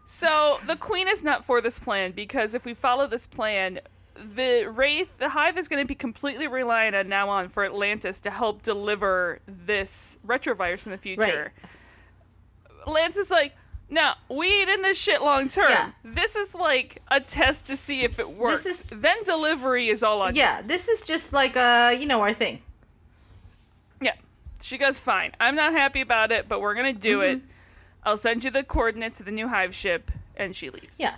So the queen is not for this plan because if we follow this plan, the Wraith, the Hive is going to be completely reliant on now on for Atlantis to help deliver this retrovirus in the future. Lance is like, no, we ain't in this shit long term. Yeah. This is like a test to see if it works. This is- then delivery is all on you. Yeah, this is just like uh, you know, our thing. She goes, fine. I'm not happy about it, but we're going to do it. Mm-hmm. I'll send you the coordinates of the new Hive ship. And she leaves. Yeah.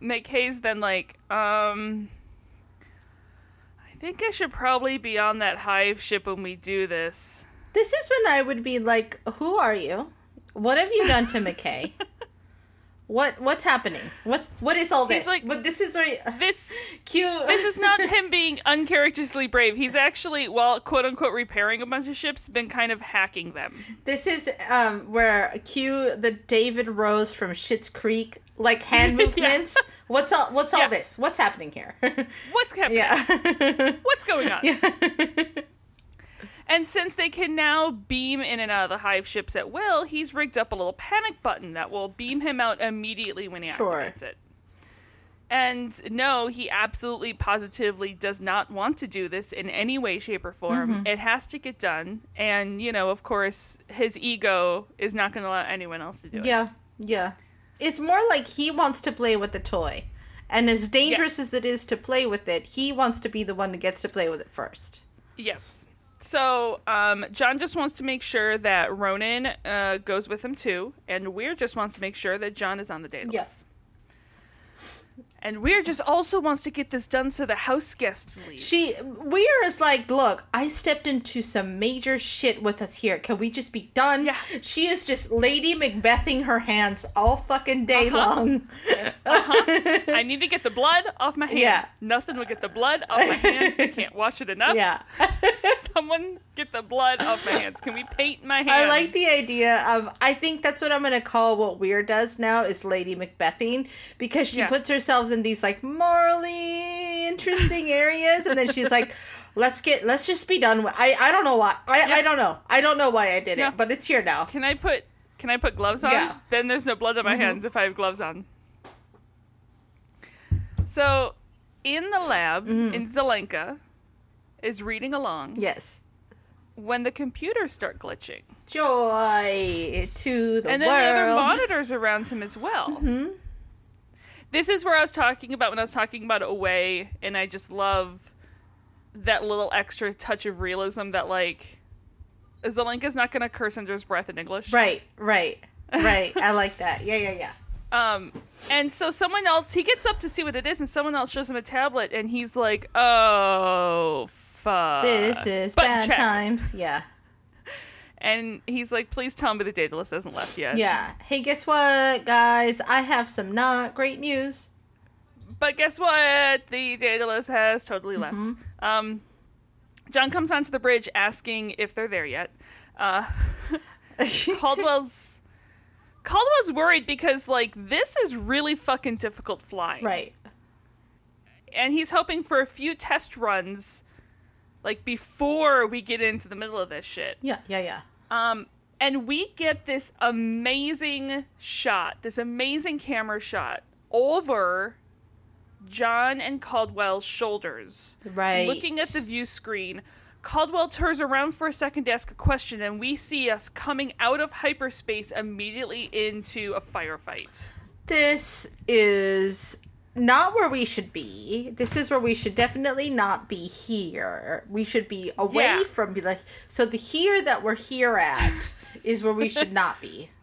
McKay's then like, um, I think I should probably be on that Hive ship when we do this. This is when I would be like, "Who are you? What have you done to McKay? what what's happening? What's what is all this? He's this? like- but this is very This cute. this is not him being uncharacteristically brave. He's actually, while quote unquote repairing a bunch of ships, been kind of hacking them. This is um where cue the David Rose from Schitt's Creek like hand movements. What's all what's all Yeah. this? What's happening here? What's happening? yeah. What's going on? yeah. And since they can now beam in and out of the hive ships at will, he's rigged up a little panic button that will beam him out immediately when he Sure. activates it. And no, he absolutely positively does not want to do this in any way, shape, or form. Mm-hmm. It has to get done. And, you know, of course, his ego is not going to allow anyone else to do it. Yeah. Yeah. It's more like he wants to play with the toy. And as dangerous Yes. as it is to play with it, he wants to be the one who gets to play with it first. Yes. So, um, John just wants to make sure that Ronon uh, goes with him too, and Weir just wants to make sure that John is on the Daedalus. Yes. And Weir just also wants to get this done so the house guests leave. She Weir is like, look, I stepped into some major shit with us here. Can we just be done? Yeah. She is just Lady Macbething her hands all fucking day Uh-huh. long. I need to get the blood off my hands. Yeah. Nothing will get the blood off my hands. I can't wash it enough. yeah. Someone get the blood off my hands. Can we paint my hands? I like the idea of. I think that's what I'm gonna call what Weir does now is Lady Macbething because she Yeah. puts herself in these like morally interesting areas, and then she's like, "Let's get, let's just be done with." I I don't know why. I Yeah. I don't know. I don't know why I did it, but it's here now. Can I put can I put gloves on? Yeah. Mm-hmm. Then there's no blood on my hands if I have gloves on. So, in the lab, Mm-hmm. in Zelenka is reading along Yes. when the computers start glitching. Joy to the world, and then the other monitors around him as well. This is where I was talking about when I was talking about Away, and I just love that little extra touch of realism that, like, Zelenka's not going to curse under his breath in English. Right, right, right. I like that. Yeah, yeah, yeah. Um, and so someone else, he gets up to see what it is, and someone else shows him a tablet, and he's like, oh, fuck. This is Button bad check. times. Yeah. And he's like, please tell me the Daedalus hasn't left yet. Yeah. Hey, guess what, guys? I have some not great news. But guess what? The Daedalus has totally left. Mm-hmm. Um, John comes onto the bridge asking if they're there yet. Uh, Caldwell's Caldwell's worried because like this is really fucking difficult flying. right. And he's hoping for a few test runs like before we get into the middle of this shit. Yeah, yeah, yeah. Um and we get this amazing shot, this amazing camera shot over John and Caldwell's shoulders. Right. Looking at the view screen, Caldwell turns around for a second to ask a question, and we see us coming out of hyperspace immediately into a firefight. This is not where we should be. This is where we should definitely not be here. We should be away Yeah. from be like so the here that we're here at is where we should not be.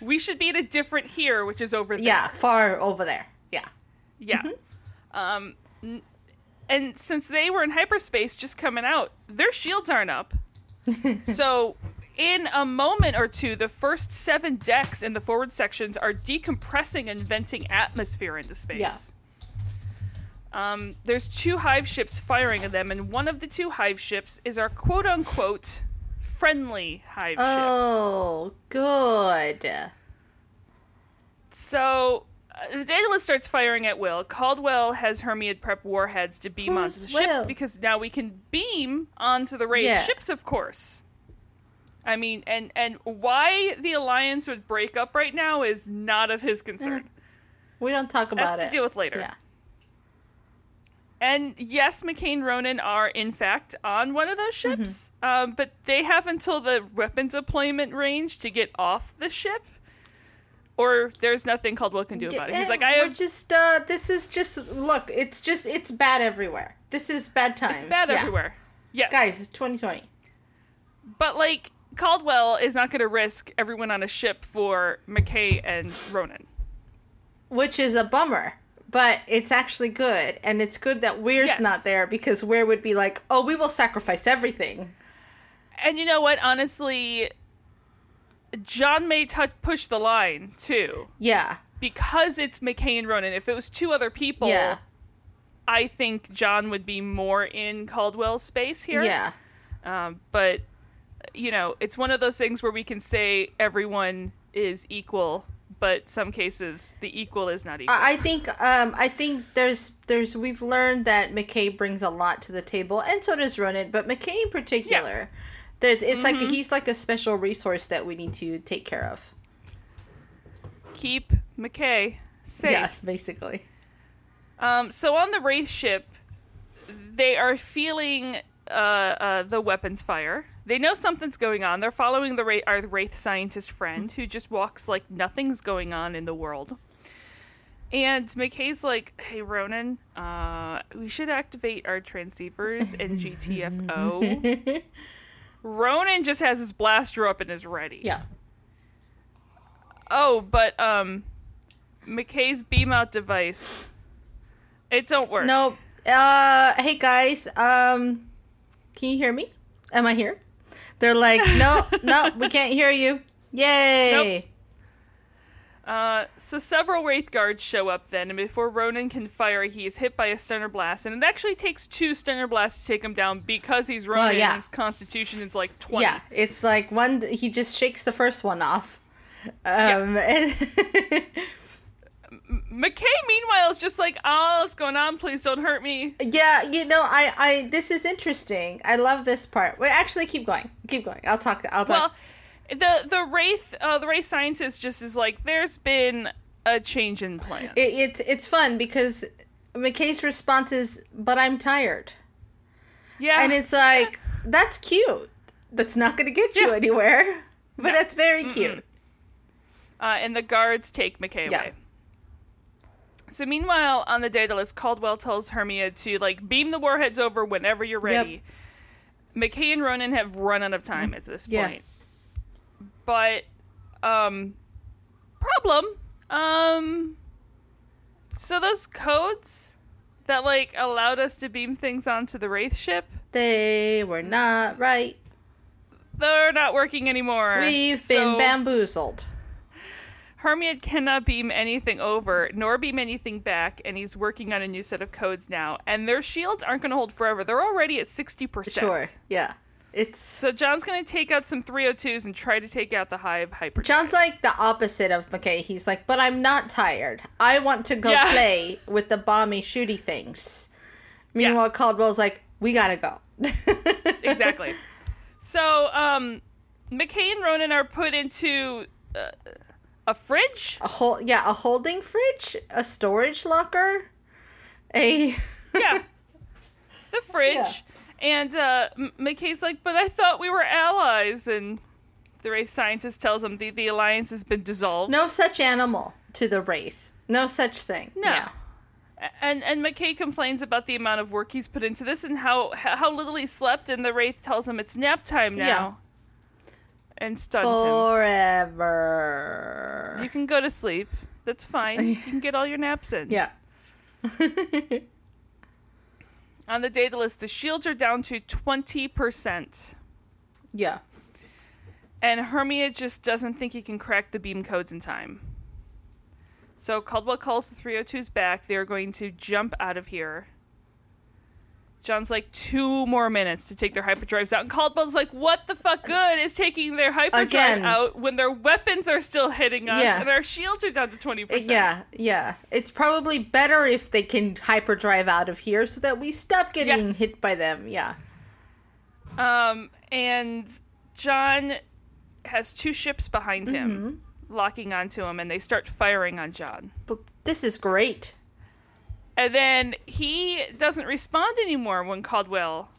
We should be at a different here, which is over there. Yeah, far over there. Yeah. Yeah. Um, and since they were in hyperspace just coming out, their shields aren't up. so, in a moment or two, the first seven decks in the forward sections are decompressing and venting atmosphere into space. Yeah. Um, there's two hive ships firing at them, and one of the two hive ships is our quote unquote friendly hive ship. Oh, good. So uh, the Daedalus starts firing at will. Caldwell has Hermiod prep warheads to beam Who's onto the ships because now we can beam onto the Wraith Yeah. ships, of course. I mean, and and why the alliance would break up right now is not of his concern. We don't talk about That's it. to deal with later. Yeah. And yes, McKay and Ronon are in fact on one of those Mm-hmm. ships, um, but they have until the weapon deployment range to get off the ship, or there's nothing Caldwell can do about it. He's like, I have. just uh this is just look, it's just it's bad everywhere. This is bad times. It's bad Yeah. everywhere. Yes, Guys, it's 2020. But like Caldwell is not going to risk everyone on a ship for McKay and Ronon. Which is a bummer. But it's actually good, and it's good that Weir's Yes. not there because Weir would be like, "Oh, we will sacrifice everything." And you know what? Honestly, John may t- push the line too Yeah, because it's McKay and Ronon. If it was two other people, yeah, I think John would be more in Caldwell's space here. yeah. Um, but you know, it's one of those things where we can say everyone is equal, but some cases the equal is not equal. I think um I think there's there's we've learned that McKay brings a lot to the table, and so does Ronon. But McKay in particular, there's it's like Mm-hmm. he's like a special resource that we need to take care of. Keep McKay safe. Yeah, basically. Um, so on the Wraith ship, they are feeling uh, uh, the weapons fire. They know something's going on. They're following the Wraith, our Wraith scientist friend, who just walks like nothing's going on in the world. And McKay's like, "Hey Ronon, uh, we should activate our transceivers and GTFO." Ronon just has his blaster up and is ready. Yeah. Oh, but um, McKay's beam out device, it don't work. No. Uh, hey guys. Um, can you hear me? Am I here? They're like, no, no, we can't hear you. Yay! Uh, so several Wraith guards show up then, and before Ronon can fire, he is hit by a stunner blast, and it actually takes two stunner blasts to take him down because he's Ronon Well, yeah. his constitution is like 20. Yeah, it's like one. He just shakes the first one off. Um, and McKay, meanwhile, is just like, oh, what's going on? Please don't hurt me. yeah, you know, I, I, this is interesting. I love this part. Wait, actually, keep going. Keep going. I'll talk. I'll talk. Well, the the Wraith, uh, the Wraith scientist just is like, there's been a change in plans. it, it's, it's fun because McKay's response is, "But I'm tired," yeah. and it's like, that's cute. That's not going to get you Yeah. anywhere, but that's very cute. uh, and the guards take McKay Yeah. away. So meanwhile, on the Daedalus, Caldwell tells Hermiod to like beam the warheads over whenever you're Yep. ready. McKay and Ronon have run out of time at this Yeah. point. But um problem um so those codes that like allowed us to beam things onto the Wraith ship, They were not right. they're not working anymore. We've So- been bamboozled. Hermiod cannot beam anything over, nor beam anything back, and he's working on a new set of codes now. And their shields aren't going to hold forever. They're already at 60%. Sure. Yeah. It's So John's going to take out some 302s and try to take out the Hive Hyper. John's like the opposite of McKay. He's like, but I'm not tired. I want to go Yeah. play with the bomby shooty things. Meanwhile, Caldwell's like, we gotta go. exactly. So, um, McKay and Ronon are put into uh, a fridge. A whole yeah, a holding fridge, a storage locker, a Yeah. The fridge. Yeah. And uh, McKay's like, but I thought we were allies. And the Wraith scientist tells him the, the alliance has been dissolved. no such animal to the wraith. No such thing. No. Yeah. And and McKay complains about the amount of work he's put into this and how how little he slept. And the wraith tells him it's nap time now, and stuns Forever. him. You can go to sleep. That's fine. You can get all your naps in. yeah. On the Daedalus, the shields are down to twenty percent, yeah. and Hermiod just doesn't think he can crack the beam codes in time. So Caldwell calls the 302s back. They're going to jump out of here. John's like two more minutes to take their hyperdrives out, and Caldwell's like, "What the fuck good is taking their hyperdrive Again. out when their weapons are still hitting us Yeah. and our shields are down to twenty percent?" Yeah, yeah. It's probably better if they can hyperdrive out of here so that we stop getting Yes. hit by them. Yeah. Um, and John has two ships behind him. locking onto him, and they start firing on John. But this is great. And then he doesn't respond anymore when Caldwell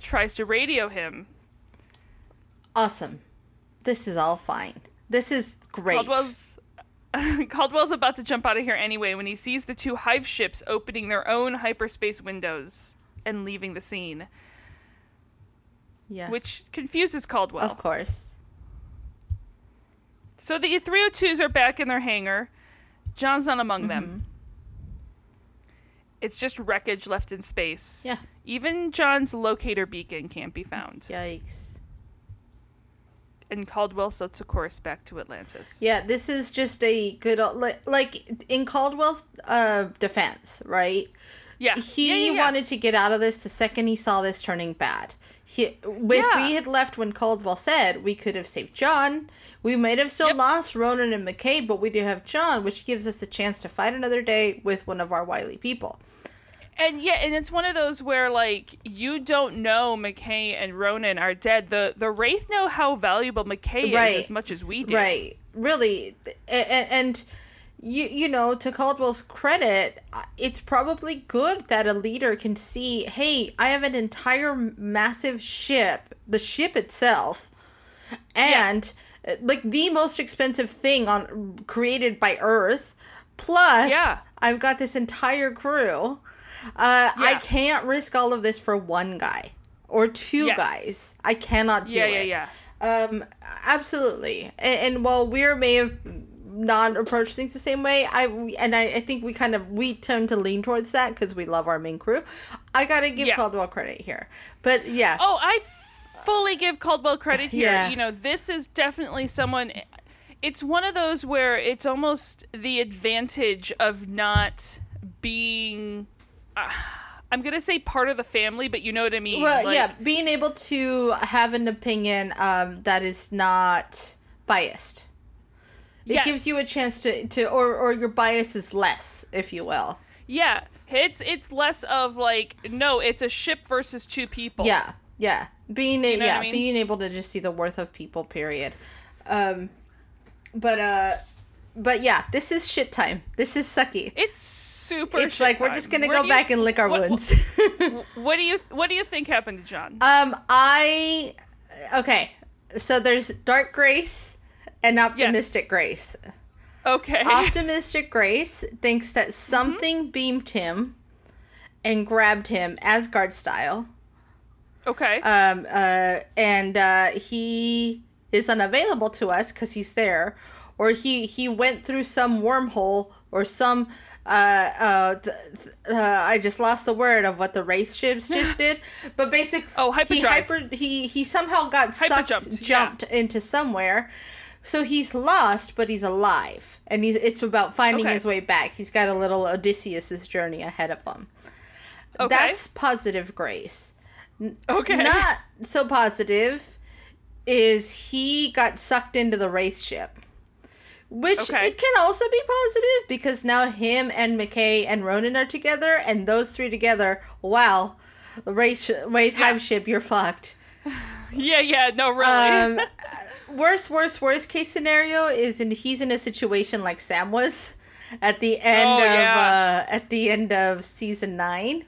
tries to radio him. Awesome. This is all fine. This is great. Caldwell's Caldwell's about to jump out of here anyway when he sees the two hive ships opening their own hyperspace windows and leaving the scene, yeah. which confuses Caldwell. of course. So the 302s are back in their hangar. John's not among Mm-hmm. them. It's just wreckage left in space. Yeah. Even John's locator beacon can't be found. Yikes. And Caldwell sets a course back to Atlantis. Yeah, this is just a good like, like in Caldwell's uh defense, right? Yeah. He Yeah, yeah, yeah. wanted to get out of this the second he saw this turning bad. He, if Yeah. we had left when Caldwell said, we could have saved John. We might have still Yep. lost Ronon and McKay, but we do have John, which gives us the chance to fight another day with one of our wily people. And yeah, and it's one of those where like you don't know McKay and Ronon are dead. The the Wraith know how valuable McKay Right. is as much as we do. Right. Really. And, and you you know, to Caldwell's credit, it's probably good that a leader can see, hey, I have an entire massive ship, the ship itself, and uh, like the most expensive thing on created by Earth, plus Yeah. I've got this entire crew. Uh, I can't risk all of this for one guy or two Yes. guys. I cannot do Yeah, it. yeah, yeah. Um, absolutely. And, and while we may have not approach things the same way, I and I, I think we kind of we tend to lean towards that because we love our main crew. I gotta give Yeah. Caldwell credit here, but yeah, Oh, I fully give Caldwell credit here. Yeah. You know, this is definitely someone. It's one of those where it's almost the advantage of not being. Uh, I'm gonna say part of the family, but you know what I mean. well, Like, yeah, being able to have an opinion um, that is not biased. It Yes. gives you a chance to, to or, or your bias is less, if you will. Yeah, it's it's less of like no, it's a ship versus two people. Yeah, yeah. Being a, know yeah, I mean? being able to just see the worth of people. Period. Um, but uh, but yeah, this is shit time. This is sucky. it's super. It's like we're just gonna Where go you- back and lick our what- wounds. What do you What do you think happened to John? um, I okay. So there's Dark Grace and Optimistic Grace. Okay. Optimistic Grace thinks that Mm-hmm. something beamed him and grabbed him Asgard style. okay. um, uh, and uh, he is unavailable to us because he's there, or he he went through some wormhole or some. Uh, uh, th- th- uh, I just lost the word of what the wraith ships just did, but basically, Oh, he hyperdrive. hyper he he somehow got sucked, Hyperjumped, jumped into somewhere. So he's lost, but he's alive, and he's it's about finding Okay. his way back. He's got a little Odysseus's journey ahead of him. Okay. That's positive grace okay. not so positive is he got sucked into the wraith ship which Okay. it can also be positive because now him and McKay and Ronon are together and those three together wow sh- wraith hive ship you're fucked yeah. Yeah. No. Really. um worst worst worst case scenario is in he's in a situation like Sam was at the end Oh, of yeah. uh at the end of season 9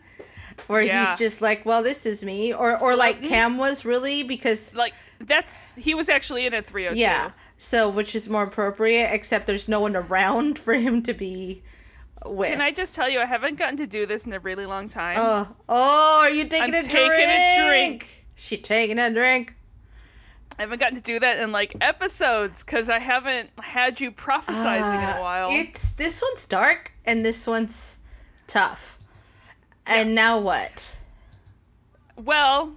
where Yeah. he's just like well this is me or or like Cam was really because like that's he was actually in a 302. yeah so which is more appropriate except there's no one around for him to be with Can I just tell you, I haven't gotten to do this in a really long time. oh oh are you taking I'm a taking drink a drink. she taking a drink I haven't gotten to do that in like episodes because I haven't had you prophesizing in Uh, a while. It's this one's dark and this one's tough. And now what? Well,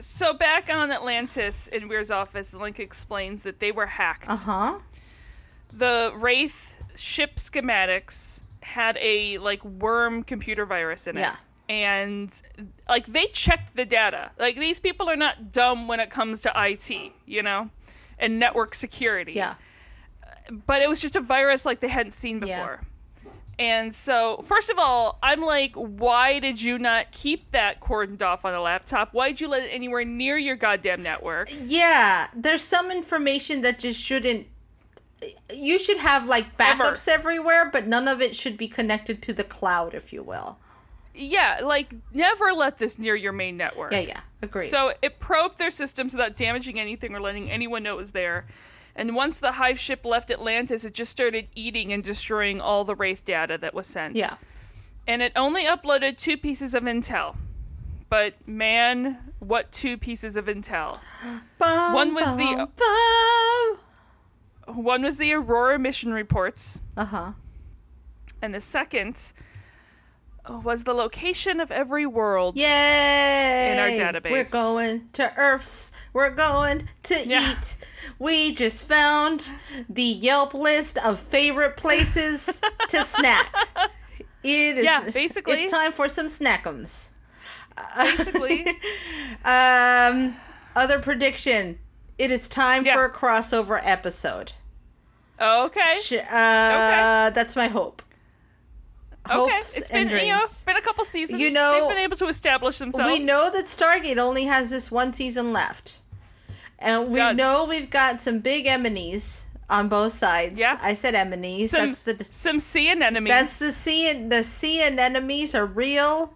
so back on Atlantis in Weir's office, Link explains that they were hacked. Uh huh. The Wraith ship schematics had a like worm computer virus in it. Yeah. And like they checked the data. Like these people are not dumb when it comes to IT, you know, and network security. Yeah. But it was just a virus like they hadn't seen Yeah. before. And so, first of all, I'm like, why did you not keep that cordoned off on a laptop? Why did you let it anywhere near your goddamn network? Yeah. There's some information that just shouldn't you should have like Ever. backups everywhere, but none of it should be connected to the cloud, if you will. Yeah, like never let this near your main network. Yeah, yeah, agree. So it probed their systems without damaging anything or letting anyone know it was there. And once the hive ship left Atlantis, it just started eating and destroying all the Wraith data that was sent. yeah, And it only uploaded two pieces of intel. But man, what two pieces of intel? One was the- One was the Aurora mission reports, uh huh. and the second was the location of every world. Yay! In our database. We're going to Earths. We're going to Yeah. eat. We just found the Yelp list of favorite places to snack. It is. Yeah, basically. It's time for some snackums. Basically, Um, other prediction. It is time Yeah. for a crossover episode. okay. Sh- uh, That's my hope. Okay, it's been you know been a couple seasons. You know- they've been able to establish themselves. We know that Stargate only has this one season left. And we Does. know we've got some big enemies on both sides. Yeah. I said enemies. some That's the some sea anemones. that's the sea the sea anemones are real.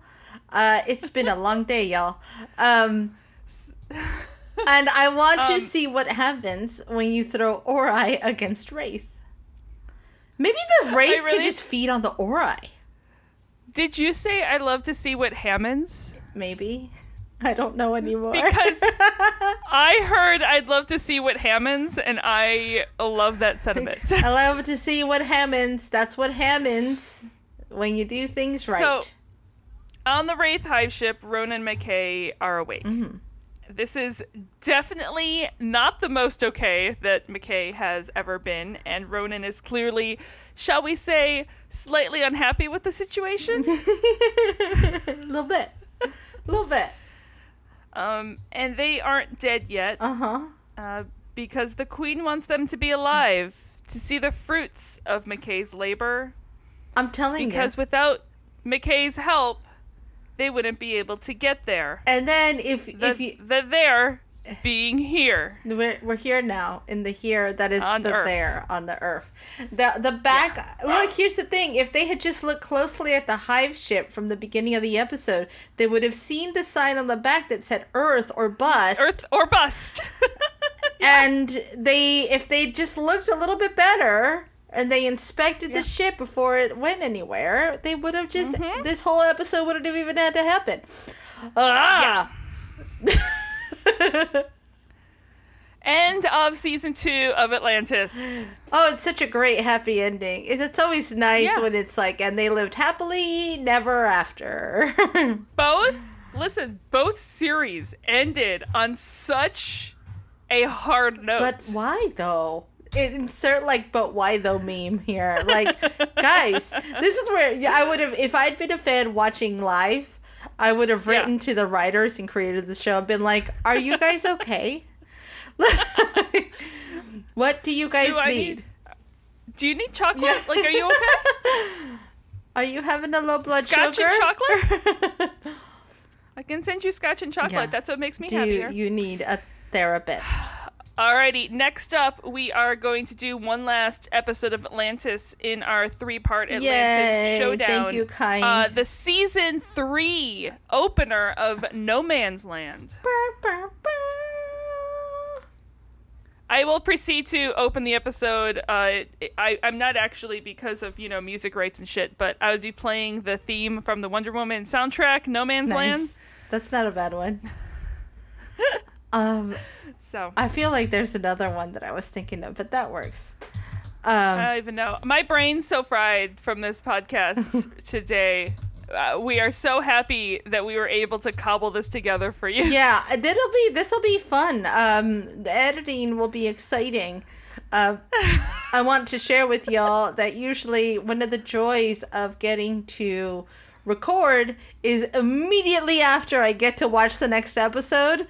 Uh it's been a long day, y'all. Um and I want to Um, see what happens when you throw Ori against Wraith. Maybe the Wraith really- could just feed on the Ori. Did you say I'd love to see what Hammonds? Maybe. I don't know anymore. Because I heard I'd love to see what Hammonds, and I love that sentiment. I love to see what happens. That's what happens when you do things right. So, on the Wraith Hive ship, Ronon and McKay are awake. Mm-hmm. This is definitely not the most okay that McKay has ever been, and Ronon is clearly, shall we say, slightly unhappy with the situation. a little bit. A little bit. um, and they aren't dead yet Uh huh. uh, because the Queen wants them to be alive to see the fruits of McKay's labor. I'm telling Because you. Because without McKay's help, they wouldn't be able to get there. And then if The, if you the there being here. we're, we're here now in the here that is On the Earth. there on the earth. The the back look here's the thing. If they had just looked closely at the hive ship from the beginning of the episode, they would have seen the sign on the back that said Earth or bust. Earth or bust. and they if they just looked a little bit better and they inspected Yeah. the ship before it went anywhere they would have just Mhm. this whole episode wouldn't have even had to happen yeah. End of season two of Atlantis. oh it's such a great happy ending it's always nice Yeah. when it's like and they lived happily never after Both, listen, both series ended on such a hard note. but why though insert like but why though meme here like guys this is where i would have if i'd been a fan watching live i would have Yeah. written to the writers and created the show and been like are you guys okay what do you guys Do need? need- Do you need chocolate? Yeah. Like, are you okay? are you having a low blood Scotch sugar and chocolate? I can send you scotch and chocolate. Yeah. That's what makes me do you, you need a therapist Alrighty, next up, we are going to do one last episode of Atlantis in our three-part Atlantis Yay, showdown. thank you, kind. Uh, the season three opener of No Man's Land. Brr, brr, brr. I will proceed to open the episode. Uh, I, I'm not actually because of you know music rights and shit, but I would be playing the theme from the Wonder Woman soundtrack, No Man's Land. That's not a bad one. um, So I feel like there's another one that I was thinking of, but that works. Um, I don't even know. My brain's so fried from this podcast today. Uh, we are so happy that we were able to cobble this together for you. yeah, it'll be this will be fun. Um, the editing will be exciting. Uh, I want to share with y'all that usually one of the joys of getting to record is immediately after I get to watch the next episode,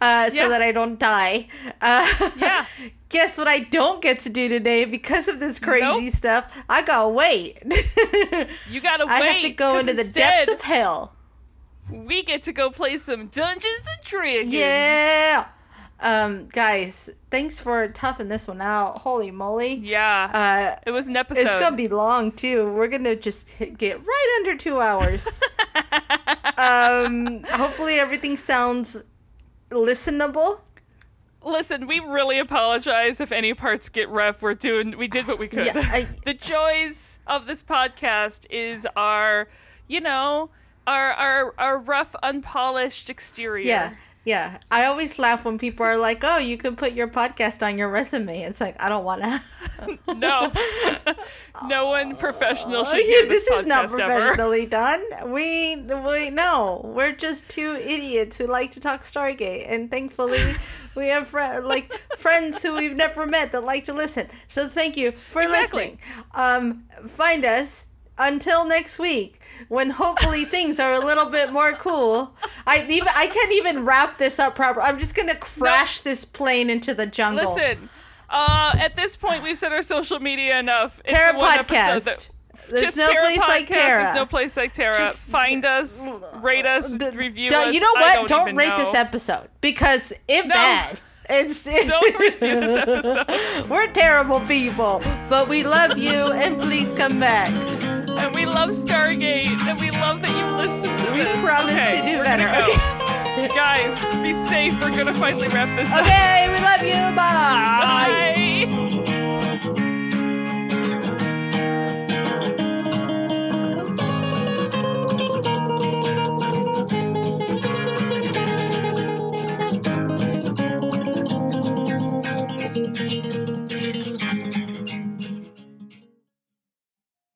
uh, so Yeah. that I don't die. Uh, Yeah. Guess what I don't get to do today because of this crazy Nope. stuff? I gotta wait. You gotta wait. I have to go into the depths of hell. We get to go play some Dungeons and Dragons. Yeah. Um, guys, thanks for toughing this one out. Holy moly. Yeah. Uh, it was an episode. it's gonna be long too. We're gonna just hit- get right under two hours. um, hopefully everything sounds listenable. Listen, we really apologize if any parts get rough. We're doing, we did what we could. Yeah, I- the joys of this podcast is our, you know, our our our rough, unpolished exterior. Yeah, yeah. I always laugh when people are like, "Oh, you can put your podcast on your resume." It's like I don't want to. No, no one professional should yeah, this this, is not podcast ever. professionally done. We we no, we're just two idiots who like to talk Stargate, and thankfully we have fr- like friends who we've never met that like to listen. So thank you for Exactly. listening. Um, find us until next week when hopefully things are a little bit more cool. I even I can't even wrap this up proper. I'm just gonna crash this plane into the jungle. Listen, uh, at this point, we've said our social media enough. It's Terra the podcast. that- There's no Terra place like Podcast, Terra. There's no place like Terra. Just- Find us, rate us, D- review don't- us. You know I what? Don't, Don't, even rate know. this episode because it No. bad. It's Don't review this episode. We're terrible people, but we love you and please come back. And we love Stargate, and we love that you listen to We this. promise okay, to do better. go. Guys, be safe. We're gonna finally wrap this up. Okay, we love you. Bye. Bye.